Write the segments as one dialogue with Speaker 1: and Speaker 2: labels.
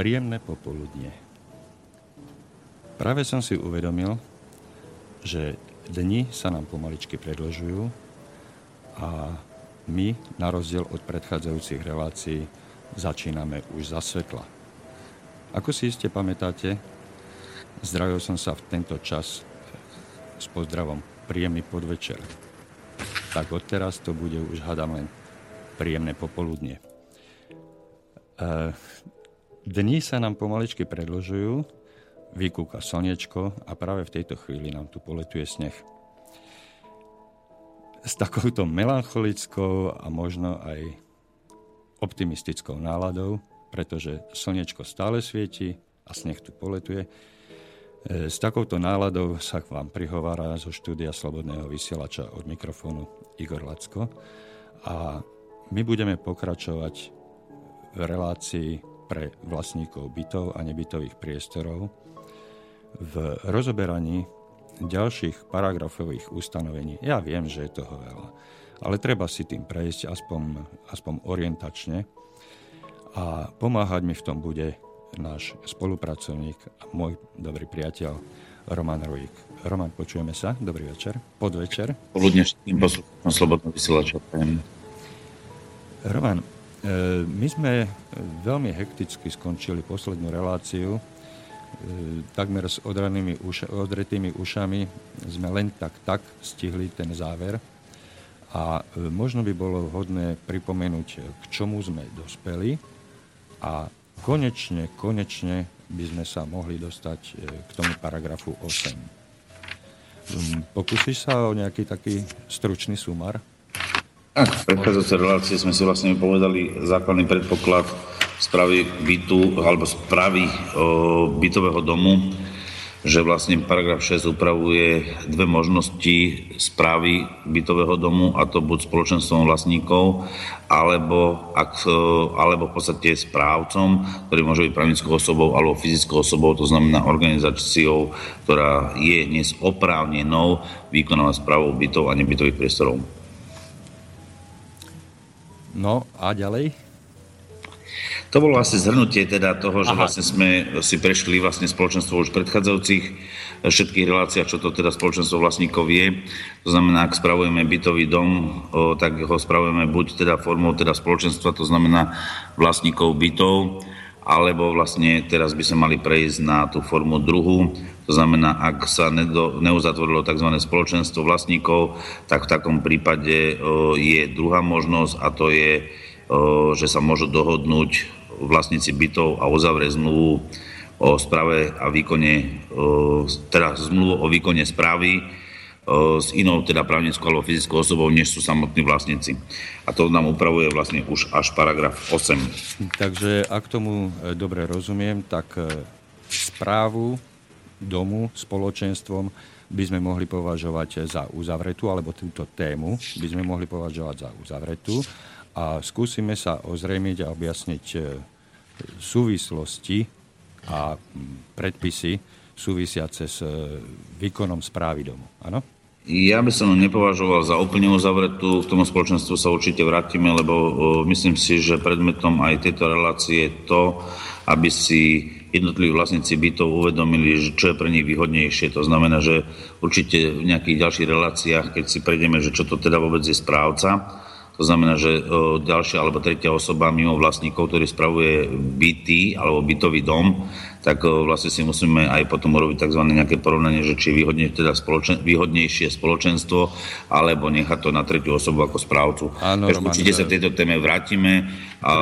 Speaker 1: Príjemné popoludne. Práve som si uvedomil, že dni sa nám pomaličky predlžujú a my, na rozdiel od predchádzajúcich relácií, začíname už za svetla. Ako si iste pamätáte, zdravil som sa v tento čas s pozdravom príjemný podvečer. Tak odteraz to bude už, hadam, len príjemné popoludne. E, dni sa nám pomaličky predlžujú, vykúka slnečko a práve v tejto chvíli nám tu poletuje sneh. S takouto melancholickou a možno aj optimistickou náladou, pretože slnečko stále svieti a sneh tu poletuje. E, s takouto náladou sa k vám prihovára zo štúdia Slobodného vysielača od mikrofónu Igor Lacko a my budeme pokračovať v relácii pre vlastníkov bytov a nebytových priestorov v rozoberaní ďalších paragrafových ustanovení. Ja viem, že je toho veľa, ale treba si tým prejsť aspoň, aspoň orientačne a pomáhať mi v tom bude náš spolupracovník a môj dobrý priateľ Roman Rujík. Roman, počujeme sa. Dobrý večer. Podvečer.
Speaker 2: Poludne všetkým poslucháčom Slobodného vysielača.
Speaker 1: Roman, my sme veľmi hekticky skončili poslednú reláciu E, takmer s odranými uša, odretými ušami sme len tak tak stihli ten záver. A e, možno by bolo vhodné pripomenúť, k čomu sme dospeli a konečne, konečne by sme sa mohli dostať e, k tomu paragrafu 8. Mm, pokúsiš sa o nejaký taký stručný sumar?
Speaker 2: Tak, v predchádzajúcej relácii sme si vlastne povedali základný predpoklad správy bytu alebo správy o, bytového domu, že vlastne paragraf 6 upravuje dve možnosti správy bytového domu, a to buď spoločenstvom vlastníkov, alebo, ak, alebo v podstate správcom, ktorý môže byť právnickou osobou alebo fyzickou osobou, to znamená organizáciou, ktorá je dnes oprávnenou vykonávať správou bytov a nebytových priestorov.
Speaker 1: No a ďalej?
Speaker 2: To bolo asi zhrnutie teda toho, že Aha. vlastne sme si prešli vlastne spoločenstvo už predchádzajúcich všetkých reláciách, čo to teda spoločenstvo vlastníkov je. To znamená, ak spravujeme bytový dom, o, tak ho spravujeme buď teda formou teda spoločenstva, to znamená vlastníkov bytov, alebo vlastne teraz by sme mali prejsť na tú formu druhu, to znamená, ak sa neuzatvorilo tzv. spoločenstvo vlastníkov, tak v takom prípade o, je druhá možnosť a to je, o, že sa môžu dohodnúť vlastníci bytov a uzavrie zmluvu o správe a výkone, teda zmluvu o výkone správy s inou teda právnickou alebo fyzickou osobou, než sú samotní vlastníci. A to nám upravuje vlastne už až paragraf 8.
Speaker 1: Takže ak tomu e, dobre rozumiem, tak e, správu domu spoločenstvom by sme mohli považovať za uzavretú, alebo túto tému by sme mohli považovať za uzavretú a skúsime sa ozrejmiť a objasniť e, súvislosti a predpisy súvisiace s e, výkonom správy domu. Áno?
Speaker 2: Ja by som nepovažoval za úplne uzavretú, k tomu spoločenstvu sa určite vrátime, lebo myslím si, že predmetom aj tejto relácie je to, aby si jednotliví vlastníci bytov uvedomili, čo je pre nich výhodnejšie. To znamená, že určite v nejakých ďalších reláciách, keď si prejdeme, že čo to teda vôbec je správca, to znamená, že ďalšia alebo tretia osoba mimo vlastníkov, ktorý spravuje byty alebo bytový dom, tak vlastne si musíme aj potom urobiť tzv. nejaké porovnanie, že či je výhodne, teda spoločen, výhodnejšie spoločenstvo, alebo nechať to na tretiu osobu ako správcu. Áno, určite sa v tejto téme vrátime. A,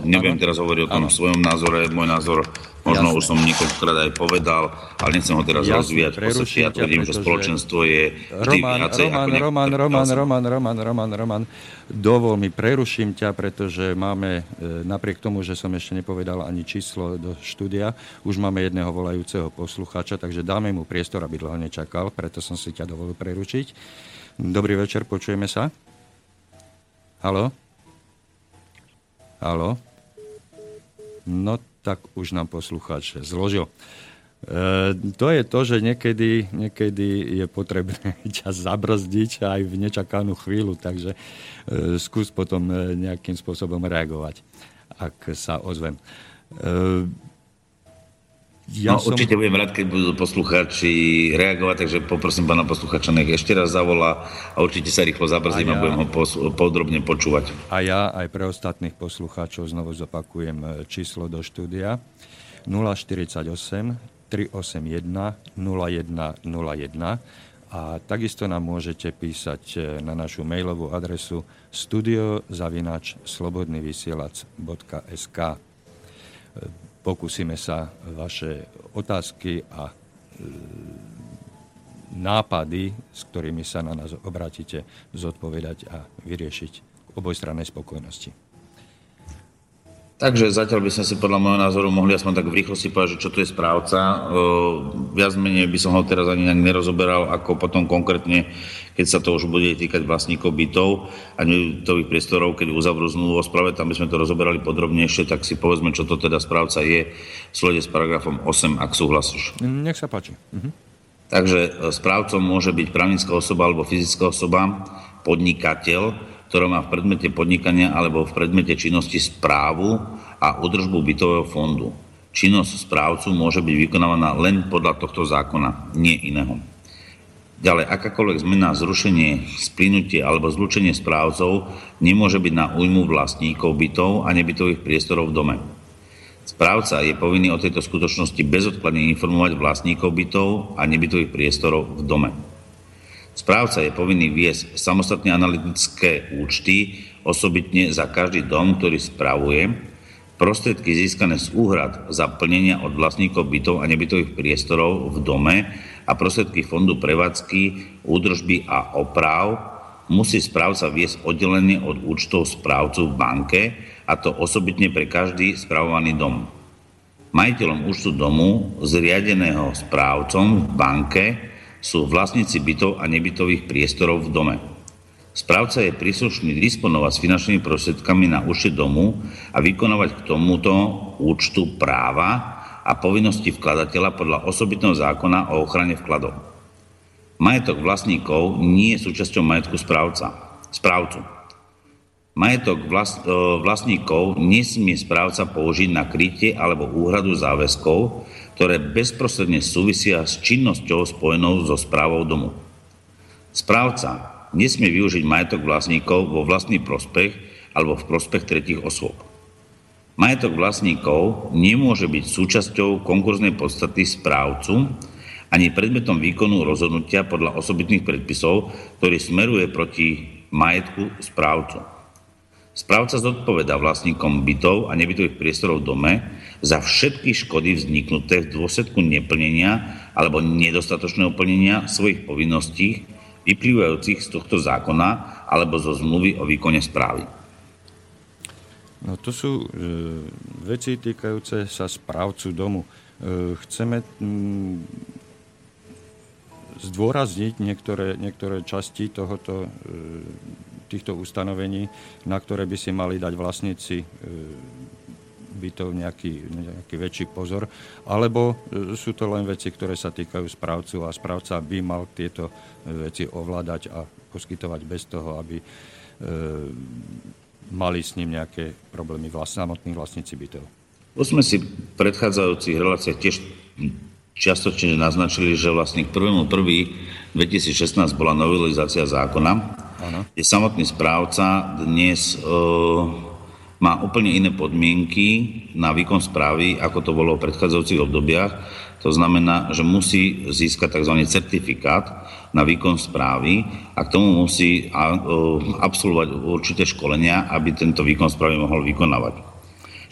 Speaker 2: nebudem teraz hovoriť o tom svojom názore. Môj názor Možno Jasné. už som niekoľkokrát aj povedal, ale nechcem ho teraz Jasné, rozvíjať. V podstate ja tvrdím, že spoločenstvo je vždy
Speaker 1: Roman, viacej Roman, ako Roman, Roman, Roman, Roman, Roman, Roman, dovol mi, preruším ťa, pretože máme, e, napriek tomu, že som ešte nepovedal ani číslo do štúdia, už máme jedného volajúceho poslucháča, takže dáme mu priestor, aby dlho nečakal, preto som si ťa dovolil prerušiť. Dobrý večer, počujeme sa. Halo? Halo? No tak už nám poslucháč zložil. E, to je to, že niekedy, niekedy je potrebné ťa zabrzdiť aj v nečakanú chvíľu, takže e, skús potom e, nejakým spôsobom reagovať, ak sa ozvem.
Speaker 2: Ja no, som... Určite budem rád, keď budú poslucháči reagovať, takže poprosím pána poslucháča, nech ešte raz zavolá a určite sa rýchlo zabrzím a, ja, a budem ho pos- podrobne počúvať.
Speaker 1: A ja aj pre ostatných poslucháčov znovu zopakujem e, číslo do štúdia. 048 381 0101 a takisto nám môžete písať e, na našu mailovú adresu studiozavinač.slobodnyvysielac.sk pokúsime sa vaše otázky a e, nápady, s ktorými sa na nás obratíte, zodpovedať a vyriešiť k obojstrannej spokojnosti.
Speaker 2: Takže zatiaľ by sme si podľa môjho názoru mohli aspoň tak v rýchlosti povedať, že čo to je správca. Viac menej by som ho teraz ani nejak nerozoberal, ako potom konkrétne, keď sa to už bude týkať vlastníkov bytov a nebytových priestorov, keď uzavrú zmluvu o sprave, tam by sme to rozoberali podrobnejšie, tak si povedzme, čo to teda správca je v slede s paragrafom 8, ak súhlasíš.
Speaker 1: Nech sa páči. Mhm.
Speaker 2: Takže e, správcom môže byť právnická osoba alebo fyzická osoba, podnikateľ, ktorá má v predmete podnikania alebo v predmete činnosti správu a udržbu bytového fondu. Činnosť správcu môže byť vykonávaná len podľa tohto zákona, nie iného. Ďalej, akákoľvek zmena, zrušenie, splynutie alebo zlučenie správcov nemôže byť na újmu vlastníkov bytov a nebytových priestorov v dome. Správca je povinný o tejto skutočnosti bezodkladne informovať vlastníkov bytov a nebytových priestorov v dome. Správca je povinný viesť samostatne analytické účty osobitne za každý dom, ktorý spravuje, prostriedky získané z úhrad za plnenia od vlastníkov bytov a nebytových priestorov v dome a prostriedky fondu prevádzky, údržby a oprav musí správca viesť oddelenie od účtov správcu v banke a to osobitne pre každý spravovaný dom. Majiteľom účtu domu zriadeného správcom v banke sú vlastníci bytov a nebytových priestorov v dome. Správca je príslušný disponovať s finančnými prostriedkami na účte domu a vykonávať k tomuto účtu práva a povinnosti vkladateľa podľa osobitného zákona o ochrane vkladov. Majetok vlastníkov nie je súčasťou majetku správca, správcu. Majetok vlast, e, vlastníkov nesmie správca použiť na krytie alebo úhradu záväzkov, ktoré bezprostredne súvisia s činnosťou spojenou so správou domu. Správca nesmie využiť majetok vlastníkov vo vlastný prospech alebo v prospech tretich osôb. Majetok vlastníkov nemôže byť súčasťou konkurznej podstaty správcu ani predmetom výkonu rozhodnutia podľa osobitných predpisov, ktorý smeruje proti majetku správcu. Správca zodpoveda vlastníkom bytov a nebytových priestorov v dome za všetky škody vzniknuté v dôsledku neplnenia alebo nedostatočného plnenia svojich povinností vyplývajúcich z tohto zákona alebo zo zmluvy o výkone správy.
Speaker 1: No to sú e, veci týkajúce sa správcu domu. E, chceme m, zdôrazniť niektoré, niektoré časti tohoto e, týchto ustanovení, na ktoré by si mali dať vlastníci e, bytov nejaký, nejaký väčší pozor, alebo e, sú to len veci, ktoré sa týkajú správcu a správca by mal tieto veci ovládať a poskytovať bez toho, aby e, mali s ním nejaké problémy vlast, samotní vlastníci bytov.
Speaker 2: Už sme si v predchádzajúcich reláciách tiež čiastočne naznačili, že vlastne k 1.1.2016 bola novelizácia zákona, Ano. Je samotný správca dnes e, má úplne iné podmienky na výkon správy, ako to bolo v predchádzajúcich obdobiach. To znamená, že musí získať tzv. certifikát na výkon správy a k tomu musí e, absolvovať určité školenia, aby tento výkon správy mohol vykonávať.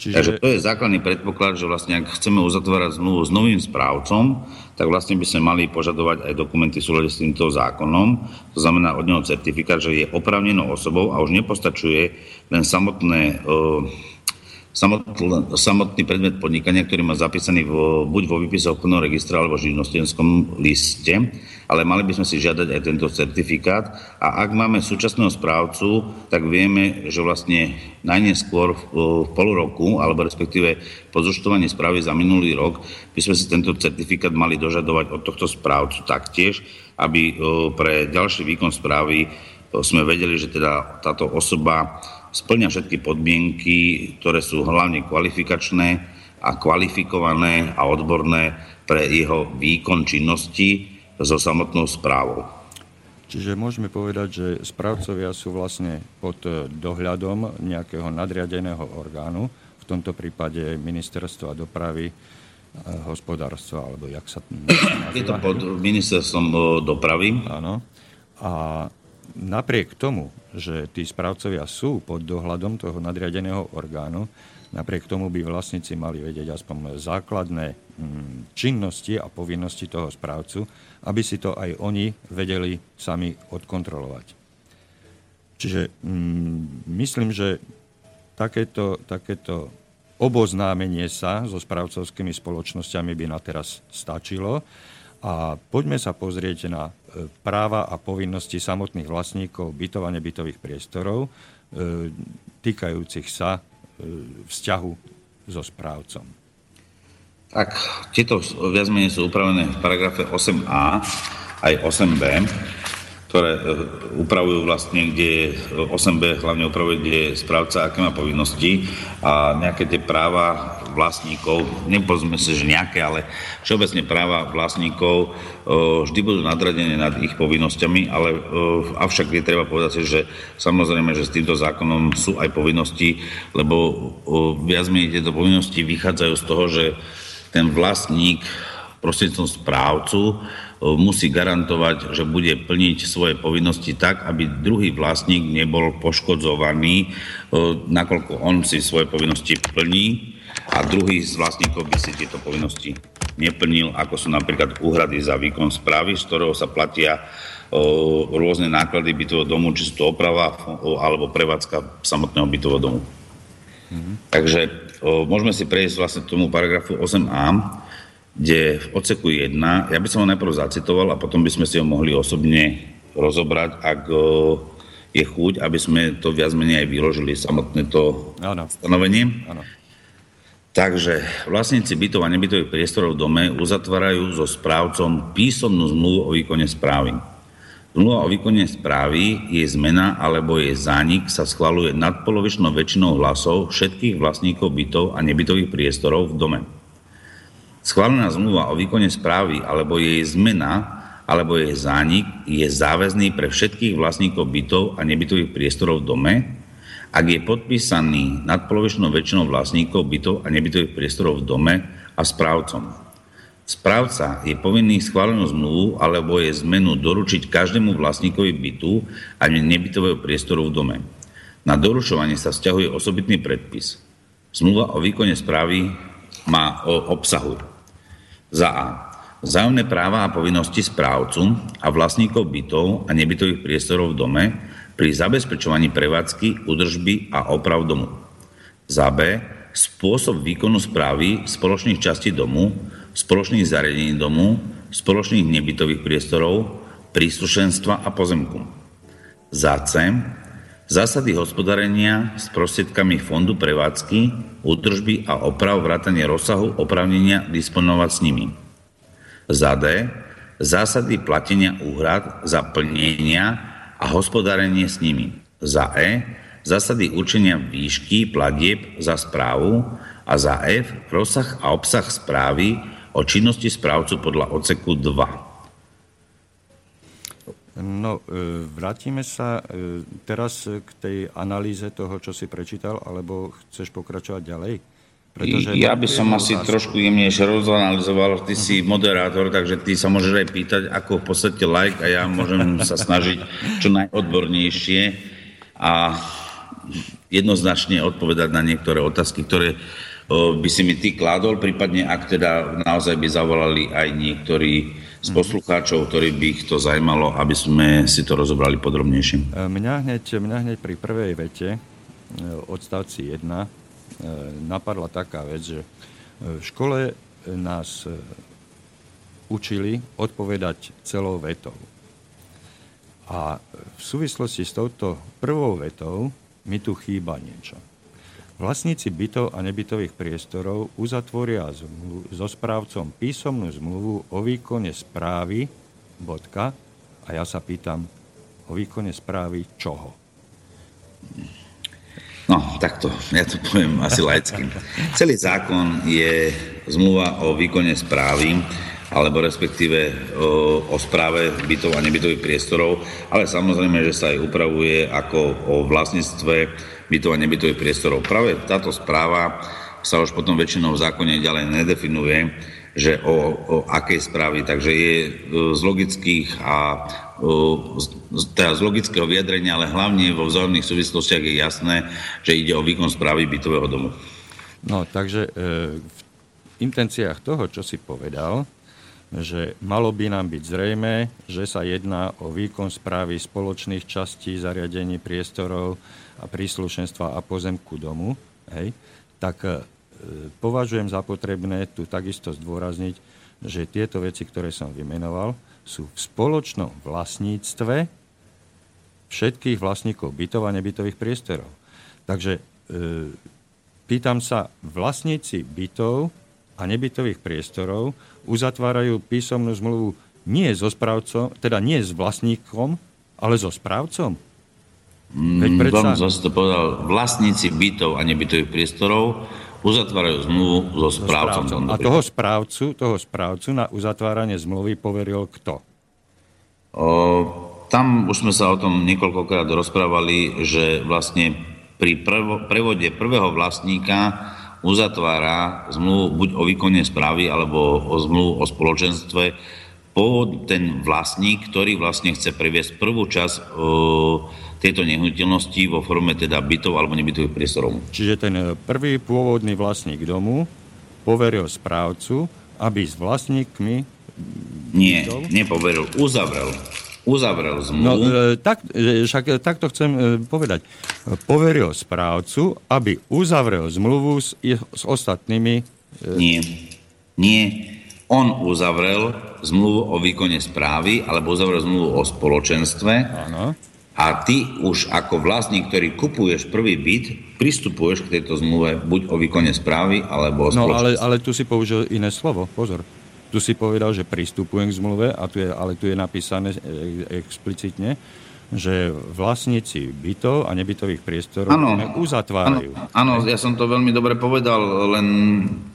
Speaker 2: Čiže... Takže to je základný predpoklad, že vlastne ak chceme uzatvárať zmluvu s novým správcom, tak vlastne by sme mali požadovať aj dokumenty v s týmto zákonom. To znamená od neho certifikát, že je oprávnenou osobou a už nepostačuje len samotné uh, samotný, predmet podnikania, ktorý má zapísaný vo, buď vo výpise obchodného registra alebo živnostenskom liste, ale mali by sme si žiadať aj tento certifikát. A ak máme súčasného správcu, tak vieme, že vlastne najneskôr v, v pol roku, alebo respektíve po zúčtovaní správy za minulý rok, by sme si tento certifikát mali dožadovať od tohto správcu taktiež, aby pre ďalší výkon správy sme vedeli, že teda táto osoba splňa všetky podmienky, ktoré sú hlavne kvalifikačné a kvalifikované a odborné pre jeho výkon činnosti so samotnou správou.
Speaker 1: Čiže môžeme povedať, že správcovia sú vlastne pod dohľadom nejakého nadriadeného orgánu, v tomto prípade ministerstva dopravy, hospodárstva, alebo jak sa
Speaker 2: nazýva? Je to pod ministerstvom dopravy.
Speaker 1: Áno. A napriek tomu, že tí správcovia sú pod dohľadom toho nadriadeného orgánu, napriek tomu by vlastníci mali vedieť aspoň základné mm, činnosti a povinnosti toho správcu, aby si to aj oni vedeli sami odkontrolovať. Čiže mm, myslím, že takéto, takéto oboznámenie sa so správcovskými spoločnosťami by na teraz stačilo. A poďme sa pozrieť na práva a povinnosti samotných vlastníkov bytov a nebytových priestorov, e, týkajúcich sa e, vzťahu so správcom.
Speaker 2: Tak, tieto viac menej sú upravené v paragrafe 8a aj 8b ktoré e, upravujú vlastne, kde je 8b hlavne upravuje, kde je správca, aké má povinnosti a nejaké tie práva vlastníkov, nepozme si, že nejaké, ale všeobecne práva vlastníkov e, vždy budú nadradené nad ich povinnosťami, ale e, avšak je treba povedať si, že samozrejme, že s týmto zákonom sú aj povinnosti, lebo viac menej tieto povinnosti vychádzajú z toho, že ten vlastník prostredníctvom správcu musí garantovať, že bude plniť svoje povinnosti tak, aby druhý vlastník nebol poškodzovaný, nakoľko on si svoje povinnosti plní a druhý z vlastníkov by si tieto povinnosti neplnil, ako sú napríklad úhrady za výkon správy, z ktorého sa platia rôzne náklady bytového domu, či sú to oprava alebo prevádzka samotného bytového domu. Mm-hmm. Takže môžeme si prejsť vlastne tomu paragrafu 8a, kde v odseku 1, ja by som ho najprv zacitoval a potom by sme si ho mohli osobne rozobrať, ak je chuť, aby sme to viac menej aj vyložili samotné to ano. stanovenie. Ano. Takže vlastníci bytov a nebytových priestorov v dome uzatvárajú so správcom písomnú zmluvu o výkone správy. Zmluva o výkone správy, jej zmena alebo jej zánik sa schvaluje nadpolovičnou väčšinou hlasov všetkých vlastníkov bytov a nebytových priestorov v dome. Schválená zmluva o výkone správy alebo jej zmena alebo jej zánik je záväzný pre všetkých vlastníkov bytov a nebytových priestorov v dome, ak je podpísaný nadpolovičnou väčšinou vlastníkov bytov a nebytových priestorov v dome a správcom. Správca je povinný schválenú zmluvu alebo je zmenu doručiť každému vlastníkovi bytu a nebytového priestoru v dome. Na doručovanie sa vzťahuje osobitný predpis. Zmluva o výkone správy má o obsahu za A. Vzájomné práva a povinnosti správcu a vlastníkov bytov a nebytových priestorov v dome pri zabezpečovaní prevádzky, údržby a oprav domu. Za B. Spôsob výkonu správy spoločných častí domu, spoločných zariadení domu, spoločných nebytových priestorov, príslušenstva a pozemku. Za C. Zásady hospodárenia s prostriedkami fondu prevádzky, údržby a oprav vrátane rozsahu opravnenia disponovať s nimi. Za D. Zásady platenia úhrad za plnenia a hospodárenie s nimi. Za E. Zásady určenia výšky platieb za správu a za F. Rozsah a obsah správy o činnosti správcu podľa odseku 2.
Speaker 1: No, e, vrátime sa e, teraz k tej analýze toho, čo si prečítal, alebo chceš pokračovať ďalej?
Speaker 2: Pretože ja by som asi otázku. trošku jemnejšie rozanalizoval, ty si moderátor, takže ty sa môžeš aj pýtať, ako v podstate like a ja môžem sa snažiť čo najodbornejšie a jednoznačne odpovedať na niektoré otázky, ktoré by si mi ty kládol, prípadne ak teda naozaj by zavolali aj niektorí z poslucháčov, ktorí by ich to zaujímalo, aby sme si to rozobrali podrobnejšie.
Speaker 1: E, mňa hneď, mňa hneď pri prvej vete, e, odstavci 1, e, napadla taká vec, že v škole nás učili odpovedať celou vetou. A v súvislosti s touto prvou vetou mi tu chýba niečo. Vlastníci bytov a nebytových priestorov uzatvoria so správcom písomnú zmluvu o výkone správy, bodka, a ja sa pýtam, o výkone správy čoho?
Speaker 2: No, takto, ja to poviem asi laickým. Celý zákon je zmluva o výkone správy, alebo respektíve o, o správe bytov a nebytových priestorov, ale samozrejme, že sa aj upravuje ako o vlastníctve bytov a nebytových priestorov. Práve táto správa sa už potom väčšinou v zákone ďalej nedefinuje, že o, o akej správy. Takže je e, z logických a teda z logického vyjadrenia, ale hlavne vo vzájomných súvislostiach je jasné, že ide o výkon správy bytového domu.
Speaker 1: No, takže e, v intenciách toho, čo si povedal, že malo by nám byť zrejme, že sa jedná o výkon správy spoločných častí, zariadení, priestorov a príslušenstva a pozemku domu, hej, tak e, považujem za potrebné tu takisto zdôrazniť, že tieto veci, ktoré som vymenoval, sú v spoločnom vlastníctve všetkých vlastníkov bytov a nebytových priestorov. Takže e, pýtam sa, vlastníci bytov a nebytových priestorov uzatvárajú písomnú zmluvu nie so správcom, teda nie s vlastníkom, ale so správcom?
Speaker 2: Veď mm, predsa... Vám zase to povedal, vlastníci bytov a nebytových priestorov uzatvárajú zmluvu so správcom. Správcom.
Speaker 1: A toho správcu, toho správcu na uzatváranie zmluvy poveril kto?
Speaker 2: O, tam už sme sa o tom niekoľkokrát rozprávali, že vlastne pri prvo, prevode prvého vlastníka uzatvára zmluvu buď o výkone správy alebo o zmluvu o spoločenstve pôvod ten vlastník, ktorý vlastne chce previesť prvú časť tejto nehnuteľnosti vo forme teda bytov alebo nebytových priestorov.
Speaker 1: Čiže ten e, prvý pôvodný vlastník domu poveril správcu, aby s vlastníkmi
Speaker 2: Nie, bytov... nepoveril, uzavrel. Uzavrel zmluvu. No,
Speaker 1: e, tak, e, však takto chcem povedať. Poveril správcu, aby uzavrel zmluvu s, s ostatnými...
Speaker 2: Nie, nie. On uzavrel zmluvu o výkone správy alebo uzavrel zmluvu o spoločenstve. Áno a ty už ako vlastník, ktorý kupuješ prvý byt, pristupuješ k tejto zmluve buď o výkone správy, alebo o
Speaker 1: No ale, ale tu si použil iné slovo, pozor. Tu si povedal, že pristupujem k zmluve, a tu je, ale tu je napísané e, explicitne, že vlastníci bytov a nebytových priestorov ano, uzatvárajú.
Speaker 2: Áno, ja som to veľmi dobre povedal, len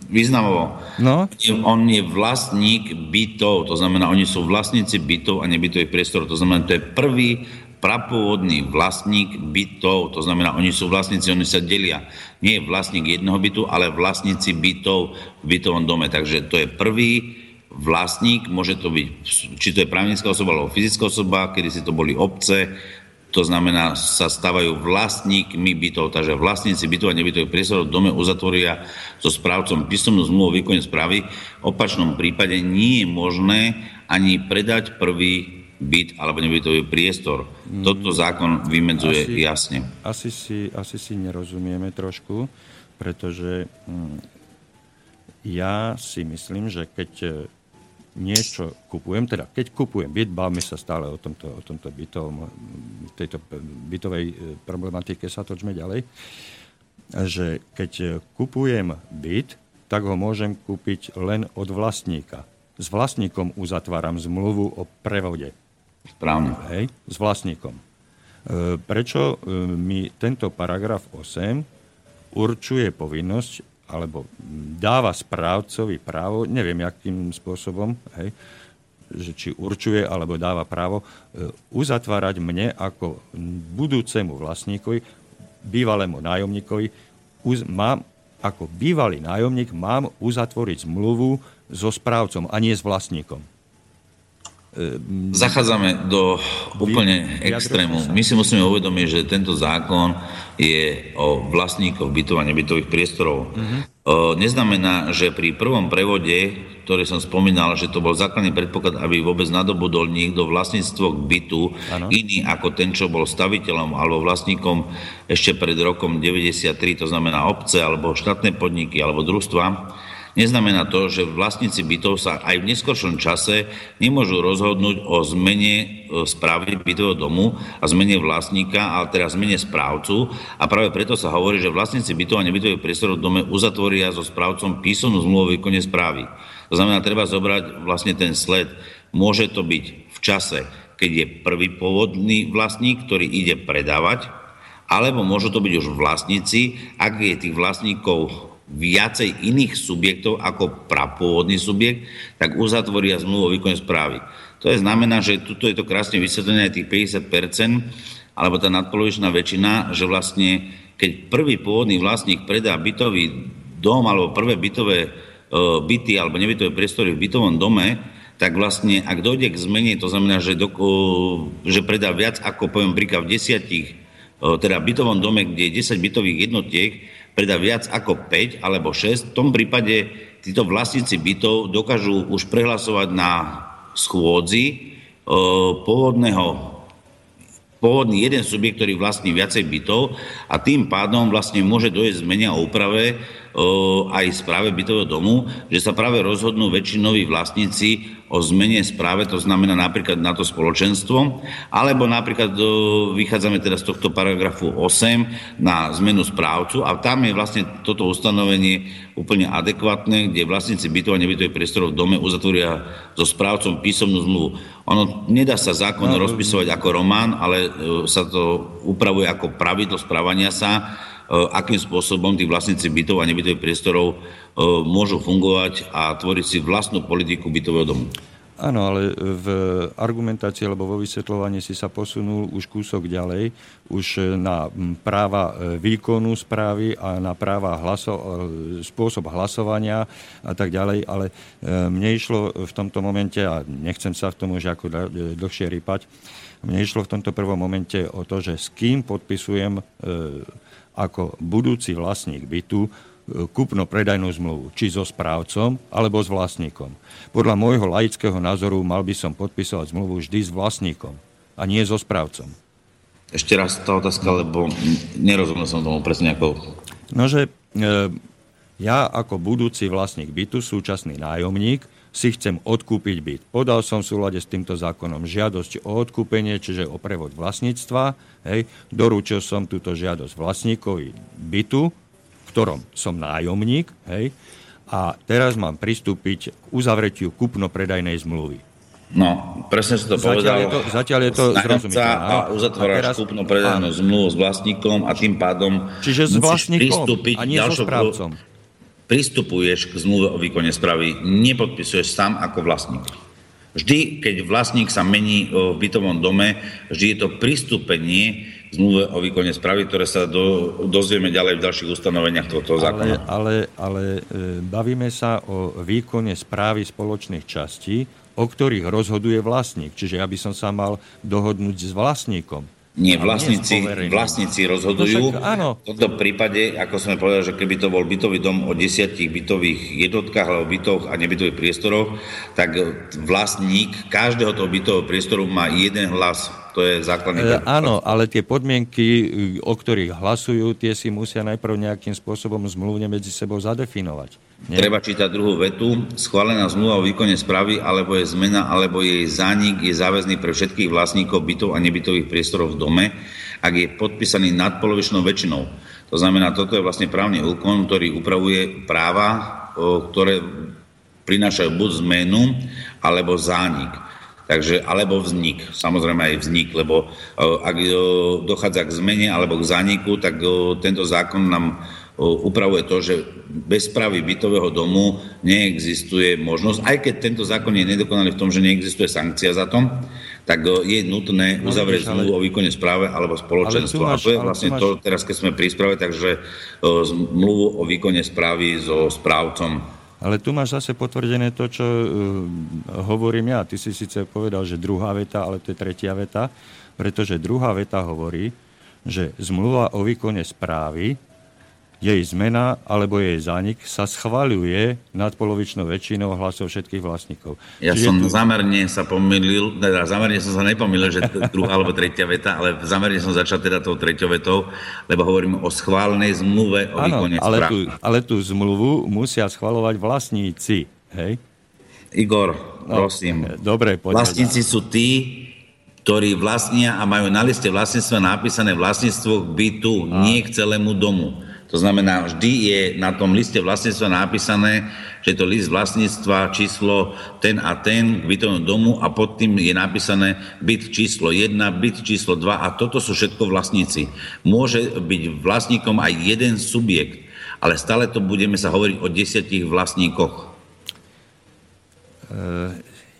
Speaker 2: významovo. No? On je vlastník bytov, to znamená, oni sú vlastníci bytov a nebytových priestorov, to znamená, to je prvý prapôvodný vlastník bytov, to znamená, oni sú vlastníci, oni sa delia. Nie je vlastník jedného bytu, ale vlastníci bytov v bytovom dome. Takže to je prvý vlastník, môže to byť, či to je právnická osoba alebo fyzická osoba, kedy si to boli obce, to znamená, sa stávajú vlastníkmi bytov, takže vlastníci bytov a nebytových priestorov v dome uzatvoria so správcom písomnú zmluvu o výkone správy. V opačnom prípade nie je možné ani predať prvý byt alebo nebytový priestor. Mm. Toto zákon vymedzuje asi, jasne.
Speaker 1: Asi si, asi si nerozumieme trošku, pretože mm, ja si myslím, že keď e, niečo kupujem, teda keď kupujem byt, bavme sa stále o tomto, o tomto bytovom, tejto bytovej e, problematike sa točme ďalej, že keď e, kupujem byt, tak ho môžem kúpiť len od vlastníka. S vlastníkom uzatváram zmluvu o prevode.
Speaker 2: Správne.
Speaker 1: Hej, s vlastníkom. E, prečo e, mi tento paragraf 8 určuje povinnosť alebo dáva správcovi právo, neviem, akým spôsobom, hej, že či určuje alebo dáva právo e, uzatvárať mne ako budúcemu vlastníkovi, bývalému nájomníkovi, uz, mám, ako bývalý nájomník mám uzatvoriť zmluvu so správcom a nie s vlastníkom.
Speaker 2: Zachádzame do úplne extrému. My si musíme uvedomiť, že tento zákon je o vlastníkoch bytov a nebytových priestorov. Uh-huh. Neznamená, že pri prvom prevode, ktorý som spomínal, že to bol základný predpoklad, aby vôbec nadobudol niekto vlastníctvo k bytu ano. iný ako ten, čo bol staviteľom alebo vlastníkom ešte pred rokom 93, to znamená obce alebo štátne podniky alebo družstva Neznamená to, že vlastníci bytov sa aj v neskoršom čase nemôžu rozhodnúť o zmene e, správy bytového domu a zmene vlastníka, ale teraz zmene správcu. A práve preto sa hovorí, že vlastníci bytov a nebytových priestorov v dome uzatvoria so správcom písomnú zmluvu o výkone správy. To znamená, treba zobrať vlastne ten sled. Môže to byť v čase, keď je prvý pôvodný vlastník, ktorý ide predávať alebo môžu to byť už vlastníci, ak je tých vlastníkov viacej iných subjektov ako prapôvodný subjekt, tak uzatvoria zmluvu o výkone správy. To je znamená, že tuto je to krásne vysvetlené aj tých 50%, alebo tá nadpolovičná väčšina, že vlastne keď prvý pôvodný vlastník predá bytový dom alebo prvé bytové e, byty alebo nebytové priestory v bytovom dome, tak vlastne ak dojde k zmene, to znamená, že, do, že predá viac ako, poviem, príklad v desiatich teda v bytovom dome, kde je 10 bytových jednotiek, predá viac ako 5 alebo 6, v tom prípade títo vlastníci bytov dokážu už prehlasovať na schôdzi pôvodného pôvodný jeden subjekt, ktorý vlastní viacej bytov a tým pádom vlastne môže dojsť zmenia o úprave aj správe bytového domu, že sa práve rozhodnú väčšinoví vlastníci o zmene správe, to znamená napríklad na to spoločenstvo, alebo napríklad vychádzame teda z tohto paragrafu 8 na zmenu správcu a tam je vlastne toto ustanovenie úplne adekvátne, kde vlastníci bytov a nebytových priestorov v dome uzatvoria so správcom písomnú zmluvu. Ono nedá sa zákon no, rozpisovať ako román, ale e, sa to upravuje ako pravidlo správania sa akým spôsobom tí vlastníci bytov a nebytových priestorov e, môžu fungovať a tvoriť si vlastnú politiku bytového domu.
Speaker 1: Áno, ale v argumentácii alebo vo vysvetľovaní si sa posunul už kúsok ďalej, už na práva e, výkonu správy a na práva hlaso- spôsob hlasovania a tak ďalej, ale mne išlo v tomto momente, a nechcem sa v tom už ako dlhšie rýpať, mne išlo v tomto prvom momente o to, že s kým podpisujem ako budúci vlastník bytu e, kúpno-predajnú zmluvu, či so správcom, alebo s vlastníkom. Podľa môjho laického názoru mal by som podpisovať zmluvu vždy s vlastníkom a nie so správcom.
Speaker 2: Ešte raz tá otázka, lebo nerozumel som tomu presne ako...
Speaker 1: No, že e, ja ako budúci vlastník bytu, súčasný nájomník, si chcem odkúpiť byt. Podal som v súlade s týmto zákonom žiadosť o odkúpenie, čiže o prevod vlastníctva. Hej. Doručil som túto žiadosť vlastníkovi bytu, v ktorom som nájomník. Hej. A teraz mám pristúpiť k uzavretiu kupno-predajnej zmluvy.
Speaker 2: No, presne si to povedal.
Speaker 1: Zatiaľ je to, zatiaľ je to zrozumiteľné.
Speaker 2: A uzatváraš teraz... kúpno predajnú zmluvu s vlastníkom a tým pádom
Speaker 1: Čiže s vlastníkom a nie so správcom
Speaker 2: pristupuješ k zmluve o výkone správy, nepodpisuješ sám ako vlastník. Vždy, keď vlastník sa mení v bytovom dome, vždy je to pristúpenie k zmluve o výkone správy, ktoré sa do, dozvieme ďalej v ďalších ustanoveniach tohto zákona.
Speaker 1: Ale, ale, ale e, bavíme sa o výkone správy spoločných častí, o ktorých rozhoduje vlastník. Čiže ja by som sa mal dohodnúť s vlastníkom.
Speaker 2: Nie, vlastníci, vlastníci rozhodujú. No však, áno. V tomto prípade, ako sme povedali, že keby to bol bytový dom o desiatich bytových jednotkách alebo bytoch a nebytových priestoroch, tak vlastník každého toho bytového priestoru má jeden hlas to je základný...
Speaker 1: E, áno, ale tie podmienky, o ktorých hlasujú, tie si musia najprv nejakým spôsobom zmluvne medzi sebou zadefinovať.
Speaker 2: Nie? Treba čítať druhú vetu. Schválená zmluva o výkone správy, alebo je zmena, alebo jej zánik je záväzný pre všetkých vlastníkov bytov a nebytových priestorov v dome, ak je podpísaný nadpolovičnou väčšinou. To znamená, toto je vlastne právny úkon, ktorý upravuje práva, ktoré prinášajú buď zmenu, alebo zánik. Takže, alebo vznik, samozrejme aj vznik, lebo ak dochádza k zmene alebo k zániku, tak tento zákon nám upravuje to, že bez správy bytového domu neexistuje možnosť, aj keď tento zákon je nedokonalý v tom, že neexistuje sankcia za to, tak je nutné uzavrieť zmluvu o výkone správe alebo spoločenstvo. Máš, a to je vlastne máš... to, teraz keď sme pri správe, takže zmluvu o výkone správy so správcom
Speaker 1: ale tu máš zase potvrdené to, čo uh, hovorím ja. Ty si síce povedal, že druhá veta, ale to je tretia veta, pretože druhá veta hovorí, že zmluva o výkone správy jej zmena alebo jej zánik sa schvaľuje nadpolovičnou väčšinou hlasov všetkých vlastníkov.
Speaker 2: Ja Čiže som tu... zamerne sa pomýlil, teda zamerne som sa nepomýlil, že druhá alebo tretia veta, ale zamerne som začal teda tou treťou vetou, lebo hovorím o schválnej zmluve o ano, výkone
Speaker 1: ale tú, ale tú zmluvu musia schvalovať vlastníci, hej?
Speaker 2: Igor, no, prosím.
Speaker 1: Dobre,
Speaker 2: poďme. Vlastníci sú tí, ktorí vlastnia a majú na liste vlastníctva napísané vlastníctvo k bytu, a. nie k celému domu. To znamená, vždy je na tom liste vlastníctva napísané, že to list vlastníctva číslo ten a ten k bytovému domu a pod tým je napísané byt číslo 1, byt číslo 2 a toto sú všetko vlastníci. Môže byť vlastníkom aj jeden subjekt, ale stále to budeme sa hovoriť o desiatich vlastníkoch.
Speaker 1: E,